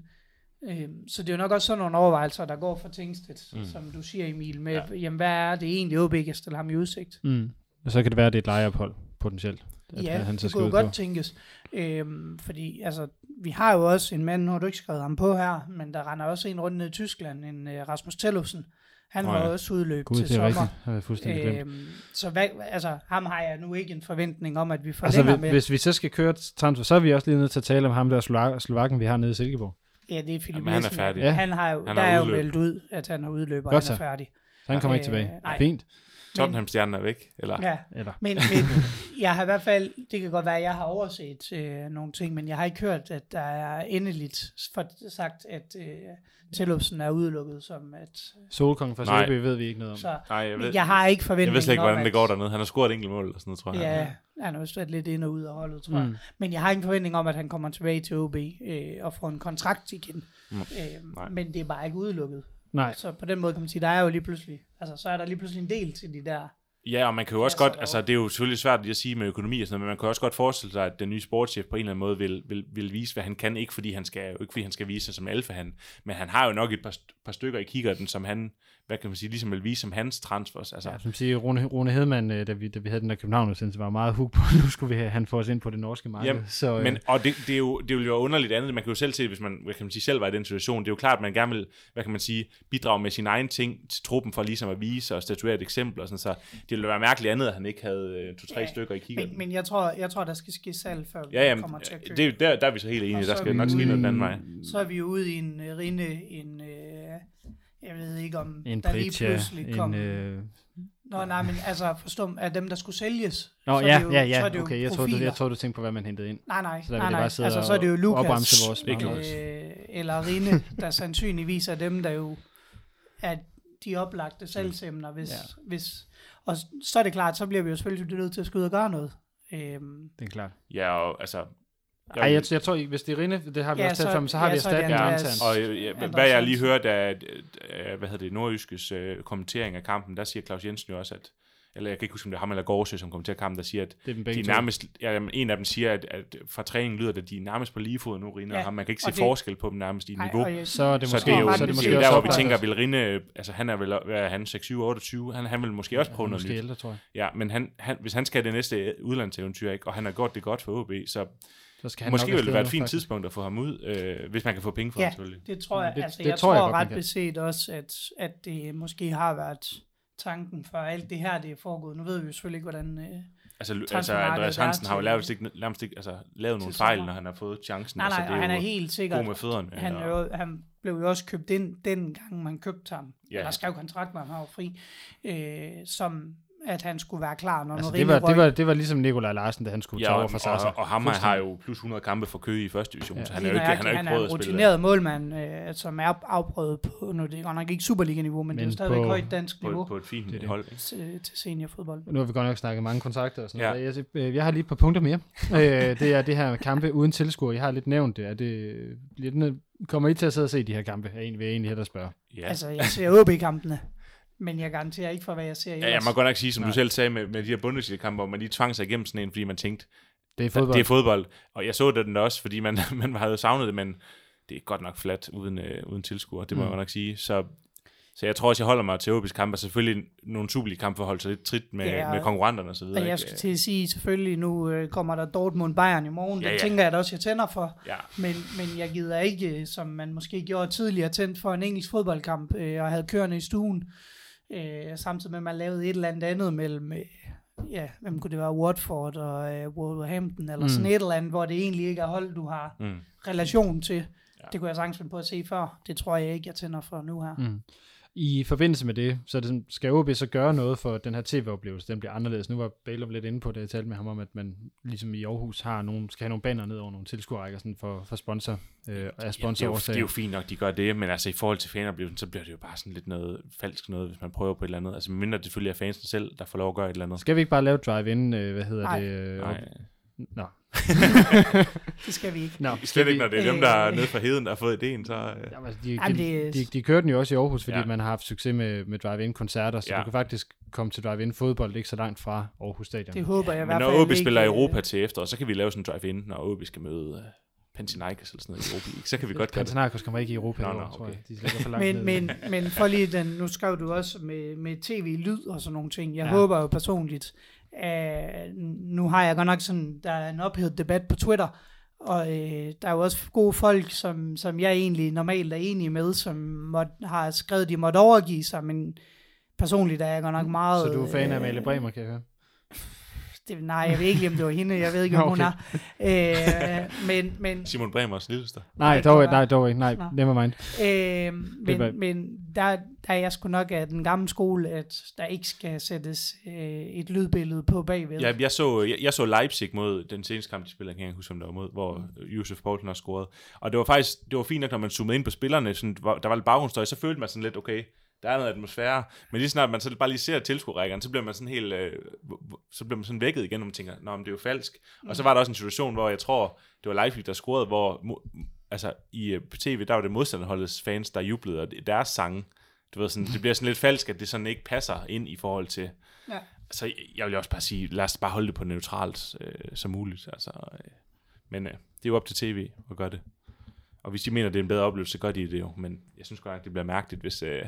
Øh, så det er jo nok også sådan nogle overvejelser, der går for Tingstedt, mm. som du siger, Emil, med, ja. jamen, hvad er det egentlig, OB kan stille ham i udsigt? mm. og så kan det være, at det er et lejeophold, potentielt. At Ja, han så det kunne jo på. godt tænkes. Øhm, fordi altså, vi har jo også en mand, nu har du ikke skrevet ham på her, men der render også en rundt ned i Tyskland, en uh, Rasmus Tellufsen. Han var ja. også udløb Gud, til det er sommer. har fuldstændig glemt. Øhm, så hvad, altså, ham har jeg nu ikke en forventning om, at vi Altså, forlænger hvis, med. hvis vi så skal køre transfer, så er vi også lige nødt til at tale om ham der Slovak- Slovakken, vi har nede i Silkeborg. Ja, det er Philip Jamen, han er færdig. Ja. Han har jo, Han der er jo meldt ud, at han har udløb, og Godt han er færdig. Så han kommer Øh, ikke tilbage. nej. Fint. Tottenham-stjernen er væk, eller? Ja, Eller, men, men jeg har i hvert fald, det kan godt være, at jeg har overset øh, nogle ting, men jeg har ikke hørt, at der er endeligt for, sagt, at øh, Tillufsen er udelukket som at... Solkongen fra. Søby ved vi ikke noget om. Så Nej, jeg ved, jeg, jeg har ikke forventning jeg ved slet ikke, om, hvordan det går dernede. Han har scoret et enkelt mål, og sådan noget, tror jeg. Ja, han har også været lidt ind og ud af holdet, tror jeg. Mm. Men jeg har ikke en forventning om, at han kommer tilbage til OB øh, og får en kontrakt igen. Mm. Øh, Nej. men det er bare ikke udelukket. Nej, Så på den måde kan man sige, der er jo lige pludselig, altså så er der lige pludselig en del til de der. Ja, og man kan jo også godt, altså det er jo selvfølgelig svært lige at sige med økonomi og sådan noget, men man kan også godt forestille sig, at den nye sportschef på en eller anden måde vil, vil, vil vise, hvad han kan, ikke fordi han skal, ikke fordi han skal vise sig som alfa han, men han har jo nok et par, par stykker i kikkerten, som han, hvad kan man sige, ligesom vil vise som hans transfers, altså, Ja, som siger, Rune, Rune Hedman, øh, da vi, da vi havde den der københavn udsendelse var meget hook på, nu skulle vi have, han få os ind på det norske marked. Jamen, så, øh, Men, og det, det, er jo, det vil jo være underligt andet. Man kan jo selv se, hvis man, hvad kan man sige, selv var i den situation. Det er jo klart, at man gerne vil, hvad kan man sige, bidrage med sin egen ting til truppen for ligesom at vise og statuere et eksempel. Og sådan, så det ville være mærkeligt andet, at han ikke havde øh, to-tre Ja, stykker i kigger. Men, men jeg, tror, jeg tror, der skal ske salg, før vi ja, jamen, kommer til at købe. det, der, der er vi så helt enige. Der så er skal vi nok ske noget den anden vej. Så er vi jo ude i en rinde, en, uh, jeg ved ikke om, en der lige pludselig kom. en... Øh... Nå, nej, men altså forstå, af dem, der skulle sælges. Nå, så er ja, det jo, ja, så ja, er det jo okay, jeg troede, du, profiler. jeg troede, du tænkte på, hvad man hentede ind. Nej, nej, Så der nej, nej. bare sidde altså, så er det jo Lukas, vores øh, eller Rine, der sandsynligvis er dem, der jo er de oplagte salgsemner, hvis, Ja. ja. hvis, og så er det klart, så bliver vi jo selvfølgelig nødt til at skulle ud og gøre noget. Øhm, Det er klart. Ja, og altså... Ej, jeg, jeg tror ikke, hvis det er Rinde, det har vi Ja, også talt så- om, så har ja, vi så er det erstatning Andreas. internt. Og øh, ja, hvad jeg lige hørte af, af, hvad hedder det, Nordjyskes øh, kommentering af kampen, der siger Claus Jensen jo også, at eller jeg kan ikke huske, om det er ham eller Gårdsø, som kommenterer kampen, der siger, at Det er de er nærmest, ja, en af dem siger, at, at fra træningen lyder det, at de er nærmest på lige fod nu, Rine Ja, og ham. Man kan ikke se det- forskel på dem nærmest i ej, niveau. jeg- Så er det så måske, det er jo, så er det det måske er jo også der, hvor vi tænker, at- vil Rine, altså han er vel, hvad er han, 6, 7, 28, han, han vil måske også prøve er noget måske nyt. ældre, tror jeg. Ja, men han, han, hvis han skal have det næste udlandseventyr, ikke, og han har gjort det godt for OB, så Så skal han måske vil det være et fint faktisk. tidspunkt at få ham ud, øh, hvis man kan få penge for Ja. ham selvfølgelig. Det tror jeg, Det- altså det jeg tror tror, jeg jeg godt, man ret kan. beset også, at, at det måske har været tanken for alt det her, det er foregået. Nu ved vi jo selvfølgelig ikke, hvordan... Øh, Altså, altså Andreas er Hansen har jo lavet, ikke, nærmest ikke, altså, lavet nogle fejl, når han har fået chancen. nej, altså, nej, det og han er helt sikkert... god med fødderne. Han, er og- jo, han blev jo også købt ind den gang, man købte ham. Ja. Ja. Eller skrev kontrakt med ham, han var fri. Øh, som at han skulle være klar, når Altså, det, var, det, var, det var ligesom Nikolaj Larsen, da han skulle Ja, tage og, over for Sasa. og, og ham har jo plus 100 kampe for Køge i første division, Ja. så han er jo ikke, han er han ikke er en prøvet at spille. rutineret målmand, øh, som er afprøvet på, nu er det godt nok ikke Superliga-niveau, men, men det er stadigvæk på- højt dansk niveau på, på et fint Det er hold. til, til seniorfodbold. Nu har vi godt nok snakket mange kontakter og sådan Ja. noget. Jeg, øh, jeg har lige et par punkter mere. øh, det er det her kampe uden tilskuer. Jeg har lidt nævnt det. Er det lidt, ned- kommer I til at sidde og se de her kampe? Er en, vil jeg egentlig hellere spørge. Ja. Altså, jeg ser OB-kampene, men jeg garanterer ikke for, hvad jeg ser Ja, ellers. jeg må godt nok sige, som Nej. du selv sagde med, med de her Bundesliga-kampe, hvor man lige tvang sig igennem sådan en, fordi man tænkte, Det er fodbold. Det er fodbold. Og jeg så den også, fordi man, man havde savnet det, men det er godt nok flat uden, øh, uden tilskuer, det må Mm. jeg nok sige. Så, så jeg tror også, jeg holder mig til OB's kampe, og selvfølgelig nogle Superliga-kampe for at holde sig lidt trit med, Ja, ja, og- med konkurrenterne og så videre. Og jeg skal til at sige, selvfølgelig nu øh, kommer der Dortmund Bayern i morgen. Ja, Ja, ja. Det tænker jeg da også, jeg tænder for. Ja, Men, men jeg gider ikke, som man måske gjorde tidligere, tændt for en engelsk fodboldkamp, øh, og havde kørende i stuen. Øh, samtidig med, at man lavede et eller andet andet mellem, øh, ja, hvem kunne det være, Watford og øh, Wolverhampton, eller Mm. sådan et eller andet, hvor det egentlig ikke er hold, du har mm. relation til. Ja. Det kunne jeg sagtens finde på at se før. Det tror jeg ikke, jeg tænder for nu her. Mm. I forbindelse med det, så det sådan, skal OB så gøre noget for at den her tv-oplevelse, den bliver anderledes. Nu var Bale lidt inde på det, jeg talte med ham om, at man ligesom i Aarhus har nogle, skal have nogle banner ned over nogle tilskuerrækker sådan for, for sponsor, øh, af Ja, det, er jo, det er jo fint nok, de gør det, men altså i forhold til fanoplevelsen, så bliver det jo bare sådan lidt noget falsk noget, hvis man prøver på et eller andet. Altså mindre det selvfølgelig er fansen selv, der får lov at gøre et eller andet. Skal vi ikke bare lave drive-in, øh, hvad hedder Nej. det? Øh, Nej, Nå. Det skal vi ikke. Nå, slet ikke, når det er dem, der er Øh. nede fra heden, der har fået ideen, så... Øh, Jamen, altså, de, Jamen, de, de, de kørte den jo også i Aarhus, fordi Ja. man har haft succes med, med drive-in-koncerter, så Ja. du kan faktisk komme til drive-in fodbold ikke så langt fra Aarhus Stadion. Det håber jeg i men hvert når fald OB spiller ikke, Europa øh, til efter, så kan vi lave sådan en drive-in, når OB skal møde uh, Panathinaikos eller sådan noget i Europa League. Så kan vi godt gøre det. Panathinaikos kommer ikke i Europa, nå, nå, nå, tror okay. jeg. De ligger for langt Men, ned. men, men for lige den, nu skrev du også med, med tv-lyd og sådan nogle ting. Jeg ja. håber jo personligt, at nu har jeg godt nok sådan, der er en ophedet debat på Twitter, og øh, der er jo også gode folk, som, som jeg egentlig normalt er enig med, som måtte, har skrevet, de måtte overgive sig, men personligt er jeg godt nok meget... Så du er fan af øh, Amalie Bremer, kan jeg høre? Det, nej, jeg ved ikke, om det var hende, jeg ved ikke, om Nå, hun er. Øh, men, men, Simon Bremers lille søster. Nej, det dog, ikke, nej, dog ikke. Nej, never mind. Øh, var- men, men der, der er jeg sgu nok af den gamle skole, at der ikke skal sættes øh, et lydbillede på bagved. Ja, jeg så, jeg, jeg så Leipzig mod den seneste kamp, de spiller, jeg kan ikke huske, om det var mod, hvor Josef Poulsen også scorede. Og det var faktisk, det var fint nok, når man zoomede ind på spillerne, sådan, der var lidt baggrundsstøj, så følte man sådan lidt, okay, der er noget atmosfære, men lige snart man så bare lige ser tilskuerrækkerne, så bliver man sådan helt, øh, så bliver man sådan vækket igen, og man tænker, nå, men det er jo falsk. Og så var der også en situation, hvor jeg tror, det var Leipzig, der scorede, hvor, altså i øh, på tv, der var det modstanderholdets fans, der jublede, og deres sange, du ved sådan, det bliver sådan lidt falsk, at det sådan ikke passer ind i forhold til, Ja. så jeg vil også bare sige, lad os bare holde det på neutralt øh, som muligt. Altså, øh, men øh, det er jo op til tv at gøre det. Og hvis de mener, det er en bedre oplevelse, så gør de det jo. Men jeg synes godt nok, det bliver mærkeligt, hvis, øh,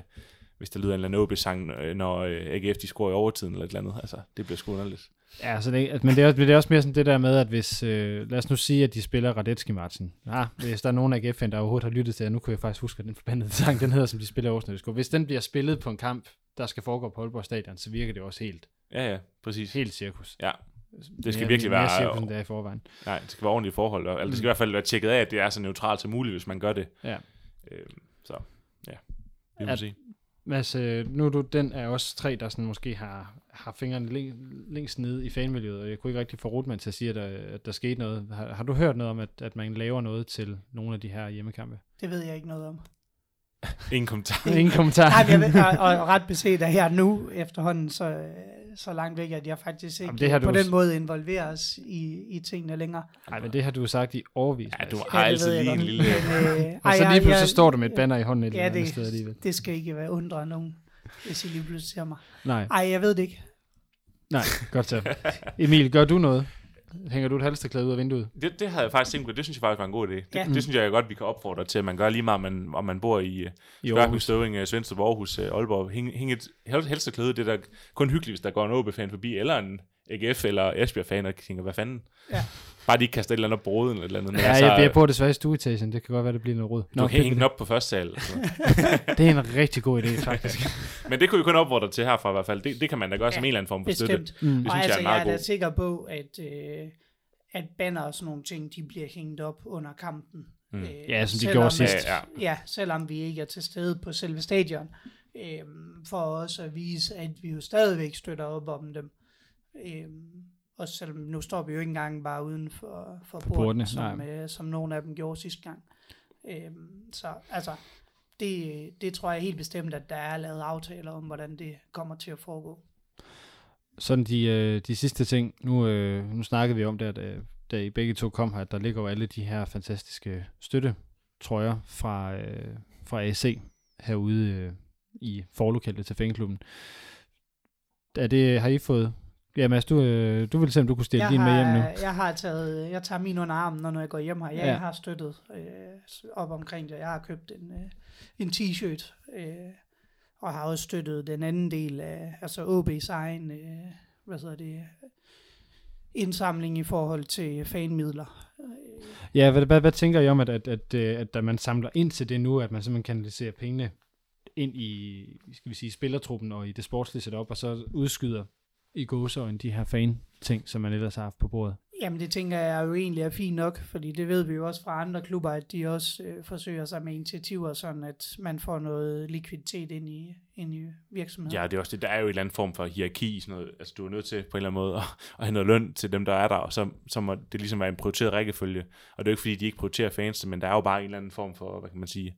hvis der lyder en eller anden sang øh, når øh, AGF de scorer i overtiden eller et eller andet. Altså, det bliver sgu underligt. Ja, så det, altså, men det er, også- det er også mere sådan det der med, at hvis, øh, lad os nu sige, at de spiller Radetski matchen. Ja, hvis der er nogen af AGF-fan, der overhovedet har lyttet til, nu kunne jeg faktisk huske, at den forbandede sang, den hedder, som de spiller Aarhus. Hvis den bliver spillet på en kamp, der skal foregå på Aalborg Stadion, så virker det også helt, Ja, ja, præcis. helt cirkus. Ja, det skal Mere- virkelig mere være... cirkus, end det er i forvejen. Nej, det skal være ordentlige forhold. og- Eller det skal i hvert fald være tjekket af, at det er så neutralt som muligt, hvis man gør det. Ja. Øh, så, ja. Vi må At- se. Mads, øh, nu er du den af os tre, der sådan måske har, har fingrene læng, længst nede i fanmiljøet, og jeg kunne ikke rigtig få Rotman til at sige, at der, at der skete noget. Har, har du hørt noget om, at, at man laver noget til nogle af de her hjemmekampe? Det ved jeg ikke noget om. Ingen kommentar. Ingen kommentar. Nej, jeg ved, og, og ret beset er her nu efterhånden så, så langt væk, at jeg faktisk ikke Jamen, det har på du- den måde involveres i, i tingene længere. Nej, men det har du sagt i årvis. Ja, du har altid lige en godt. lille... Men, øh, Og så lige pludselig jeg- så står du med et banner i hånden et Ja, eller andet det, sted alligevel. det skal ikke være undre nogen, hvis I lige pludselig ser mig. Nej, Ej, jeg ved det ikke. nej, godt så. Emil, gør du noget? Hænger du et halsterklæde ud af vinduet? Det, det havde jeg faktisk tænkt på. Det synes jeg faktisk var en god idé. Det, Ja. det synes jeg godt, vi kan opfordre til, at man gør lige meget, om man, om man bor i, I Skørby. Støvring, øh, Svendstrup, Aarhus, øh, Aalborg. Hæng, hæng et halsterklæde, det er da kun hyggeligt, hvis der går en OB-fan forbi, eller en AGF eller Esbjerg-fan, og tænker, hvad fanden? Ja. Bare de ikke kaster et eller andet roden eller et eller andet. Men Ja, jeg, jeg bor desværre i stueetagen. Det kan godt være, det bliver noget rod. du kan hænge den op på første sal. Altså. det er en rigtig god idé, faktisk. Men det kunne vi kun opfordre til herfra i hvert fald. Det, det kan man da gøre ja, som en eller anden form for støtte. Mm. Det og synes jeg altså, er jeg meget er da sikker på, at, øh, at banner og sådan nogle ting, de bliver hængt op under kampen. Mm. Øh, Ja, som de selvom- gjorde sidst. Ja, ja. Ja, selvom vi ikke er til stede på selve stadion. Øh, for også at vise, at vi jo stadigvæk støtter op om dem. Øh, også selvom nu står vi jo ikke engang bare uden for, for portene, porten, som, øh, som nogle af dem gjorde sidste gang. Øh, så altså, det, det tror jeg helt bestemt, at der er lavet aftaler om, hvordan det kommer til at foregå. Sådan de, øh, de sidste ting. Nu, øh, nu snakkede vi om det, at, øh, da I begge to kom her, at der ligger jo alle de her fantastiske støttetrøjer fra, øh, fra AC herude øh, i forlokalet til Fængeklubben. Er det, har I fået Ja, Mads, du, øh, du ville se, om du kunne stille Jeg din med hjem nu. har, jeg har taget, jeg tager min under armen, når jeg går hjem her. Jeg Ja. ja. har støttet øh, op omkring det. Jeg har købt en, øh, en t-shirt, øh, og har også støttet den anden del af, altså OB's egen, øh, hvad hedder det, indsamling i forhold til fanmidler. Ja, hvad, hvad, hvad tænker I om, at, at, at, øh, at da man samler ind til det nu, at man simpelthen kanaliserer pengene ind i, skal vi sige, spillertruppen og i det sportslige setup, og så udskyder i gåsøjne de her fan-ting, som man ellers har haft på bordet? Jamen det tænker jeg jo egentlig er fint nok, fordi det ved vi jo også fra andre klubber, at de også øh, forsøger sig med initiativer, sådan at man får noget likviditet ind i, ind i virksomheden. Ja, det er også det. Der er jo en eller anden form for hierarki. i Sådan noget. Altså, du er nødt til på en eller anden måde at, at have noget løn til dem, der er der, og så, så må det ligesom være en prioriteret rækkefølge. Og det er jo ikke, fordi de ikke prioriterer fans, men der er jo bare en eller anden form for, hvad kan man sige,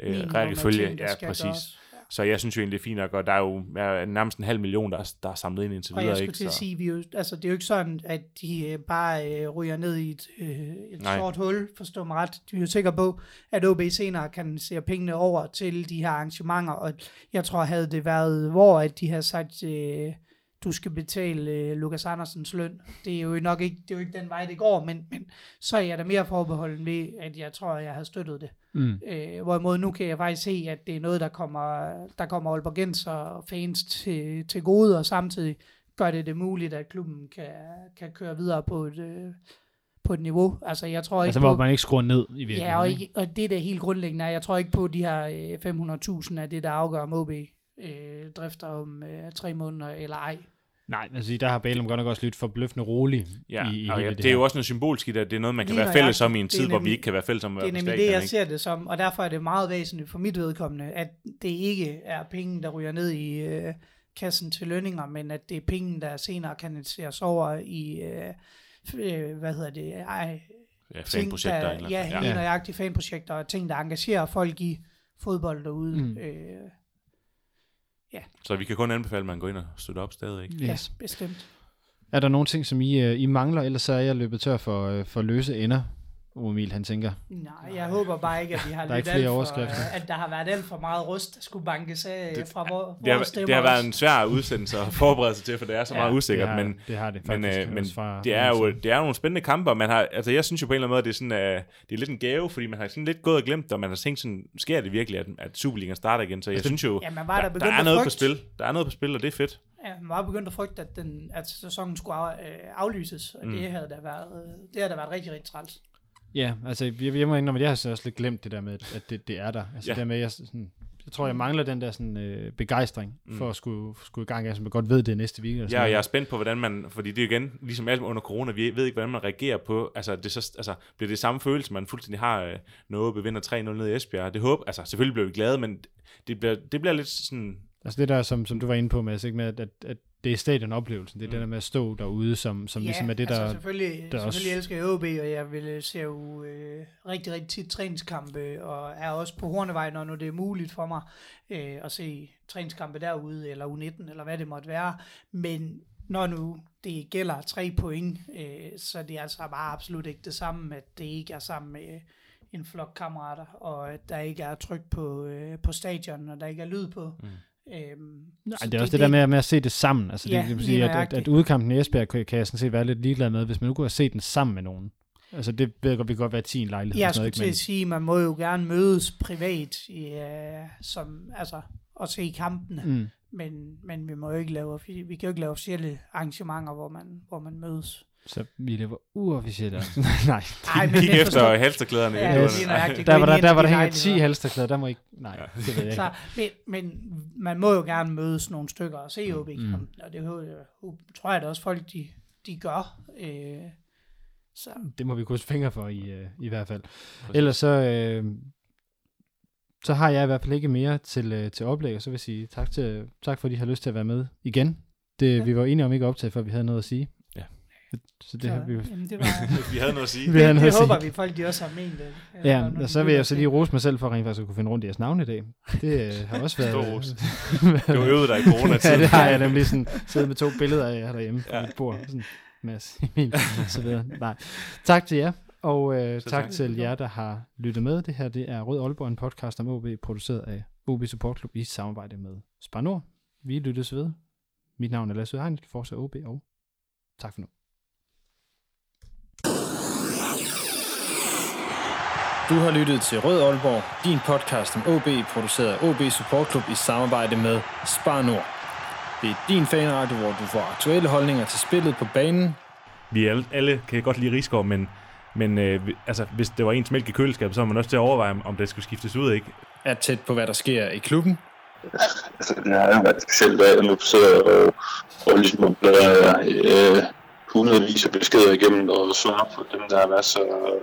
øh, rækkefølge. ting, Ja, præcis. gøres. Så jeg synes jo egentlig, det er fint nok, og der er jo er nærmest en halv million, der er, der er samlet ind indtil Og jeg videre. skulle Ikke? til at sige, vi er jo, altså, det er jo ikke sådan, at de øh, bare øh, ryger ned i et, øh, et Nej. sort hul, forstå mig ret. De er jo sikre på, at OB senere kan se pengene over til de her arrangementer, og jeg tror, havde det været, hvor at de har sagt, øh, du skal betale øh, Lukas Andersens løn. Det er jo nok ikke, det er jo ikke den vej, det går, men, men så er jeg da mere forbeholden ved, at jeg tror, at jeg har støttet det. Mm. Øh, hvorimod nu kan jeg faktisk se, at det er noget, der kommer, der kommer Aalborgenser og fans til, til gode, og samtidig gør det det muligt, at klubben kan, kan køre videre på et, øh, på et niveau. Altså jeg tror ikke Altså, på, hvor man ikke skruer ned i virkeligheden. ja, og, ikke? og det der helt grundlæggende er, jeg tror ikke på, at de her øh, 500.000 er det, der afgør om OB øh, drifter om øh, tre måneder eller ej. Nej, altså, der har Bælum godt nok også lidt forbløffende rolig ja, i, i og ja, det, det, er jo også noget symbolsk i det. Det er noget, man kan Lige være fælles nøjagtigt. om i en tid, hvor vi nemlig- ikke kan være fælles om at Det er nemlig det, jeg ikke? ser det som, og derfor er det meget væsentligt for mit vedkommende, at det ikke er penge, der ryger ned i øh, kassen til lønninger, men at det er penge, der senere kanaliseres over i, øh, øh, hvad hedder det, ej, Ja, ting, fanprojekter. der, eller, ja, helt Ja. nøjagtige fanprojekter, og ting, der engagerer folk i fodbold derude. Mm. Mm. Øh, Så vi kan kun anbefale, at man går ind og støtter op stadig. Ikke? Ja, Yes. bestemt. Er der nogle ting, som I, øh, I mangler, ellers så er jeg løbet tør for, øh, for løse ender, Emil han tænker. Nej, jeg håber bare ikke, at vi har Der er lidt ikke flere alt for, overskrifter. at der har været alt for meget rust, der skulle bankes af Det- fra vor, Det har, vores det har været en svær udsendelse at forberede sig til, for det er så meget usikkert, det har, men, det har det men, faktisk. øh, men også fra, det er jo det er jo nogle spændende kampe, og man har, altså jeg synes jo på en eller anden måde, det er, sådan, uh, det er lidt en gave, fordi man har sådan lidt gået og glemt det, og man har tænkt sådan, sker det virkelig, at, at Superligaen starter igen, så jeg Altså, synes jo, Ja, man var der, der, der er at noget på spil, der er noget på spil, og det er fedt. Ja, man var begyndt at frygte, at, den, at sæsonen skulle af, øh, aflyses, og Mm. mm. det havde da været, øh, det havde da været rigtig, rigtig træls. Ja, altså jeg, jeg må indrømme, at jeg har så også lidt glemt det der med, at det, det er der. Altså Ja. ja. der med, jeg, sådan, jeg tror, jeg mangler den der sådan, øh, begejstring Mm. for at skulle, skulle i gang, som jeg godt ved, det er næste weekend. og sådan Ja, og jeg er spændt på, hvordan man, fordi det er igen, ligesom alt under corona, vi ved ikke, hvordan man reagerer på, altså, det så, altså bliver det samme følelse, man fuldstændig har, øh, noget bevinder 3-0 ned i Esbjerg. Det håber, altså selvfølgelig bliver vi glade, men det bliver, det bliver lidt sådan, Altså det der, som, som du var inde på, Mads, ikke, med at, at, at det er stadionoplevelsen, det er Mm. det der med at stå derude, som, som ja, ligesom er det, der... altså selvfølgelig, der der også- selvfølgelig elsker jeg OB, og jeg vil se jo øh, rigtig, rigtig tit træningskampe, og er også på Hornevej, når nu det er muligt for mig øh, at se træningskampe derude, eller U19, eller hvad det måtte være. Men når nu det gælder tre point, øh, så det er altså bare absolut ikke det samme, at det ikke er sammen med en flok kammerater, og at der ikke er tryk på, øh, på stadion, og der ikke er lyd på. Mm. Øhm, Nej, det er også det, der med, med at se det sammen. Altså Ja, det, det vil sige, at, at, at udkampen i Esbjerg kan, kan jeg sådan set være lidt ligeglad med, hvis man nu kunne have set den sammen med nogen. Altså det ved jeg godt, vi kan godt være 10 i en lejlighed. Jeg skulle noget, til at sige, man må jo gerne mødes privat, i, øh, som, altså, og se kampene, men, mm. men, men vi må jo ikke lave, vi kan jo ikke lave officielle arrangementer, hvor man, hvor man mødes. Så vi lever uofficielt. Nej, Ej, kig jeg efter forstår- halsterklæderne. Ja, vinduerne. lige nøjagtigt. der var der, der, var der de hænger 10 lejligheder. halsterklæder, der må ikke... Nej, Ja. det ved jeg ikke. Så, men, men man må jo gerne mødes nogle stykker og se OB mm. og det tror jeg da også folk, de, de gør. Øh, så Det må vi krydse fingre for i, øh, i hvert fald. Ellers så, øh, så har jeg i hvert fald ikke mere til, øh, til oplæg, og så vil jeg sige tak, til, tak for, at I har lyst til at være med igen. Det, Ja. ja. Vi var enige om ikke at optage, før vi havde noget at sige. Ja. Så det har vi jamen, det var, Vi havde noget at sige. Vi havde det, noget det at håber vi, folk de også har ment det. Ja, og så vil jeg så lige rose mig selv for rent faktisk at kunne finde rundt i jeres navne i dag. Det øh, har også været... Stor ros. Du øvede dig i ja, coronatiden. det har jeg nemlig sådan siddet med to billeder af jer derhjemme på Ja. ja. mit bord. Sådan, Mads, Emil, og så videre. Nej. Tak til jer, og øh, Så tak tak. til jer, der har lyttet med. Det her det er Rød Aalborg, en podcast om OB, produceret af OB Support Club i samarbejde med Spar Nord. Vi lyttes ved. Mit navn er Lasse Hegnet, Forza OB, og Tak for nu. Du har lyttet til Rød Aalborg, din podcast om OB, produceret af OB Support Club i samarbejde med Spar Nord. Det er din fanradio, hvor du får aktuelle holdninger til spillet på banen, Vi alle, alle kan godt lide Rigsgaard, men, men øh, altså, hvis det var ens mælk i køleskabet, så var man også til at overveje, om- om det skulle skiftes ud, ikke? er tæt på, hvad der sker i klubben, altså, det har jo været specielt, jeg nu sidder og, og ligesom bladrer øh, hundredvis af beskeder igennem og svarer på dem, der er masser og,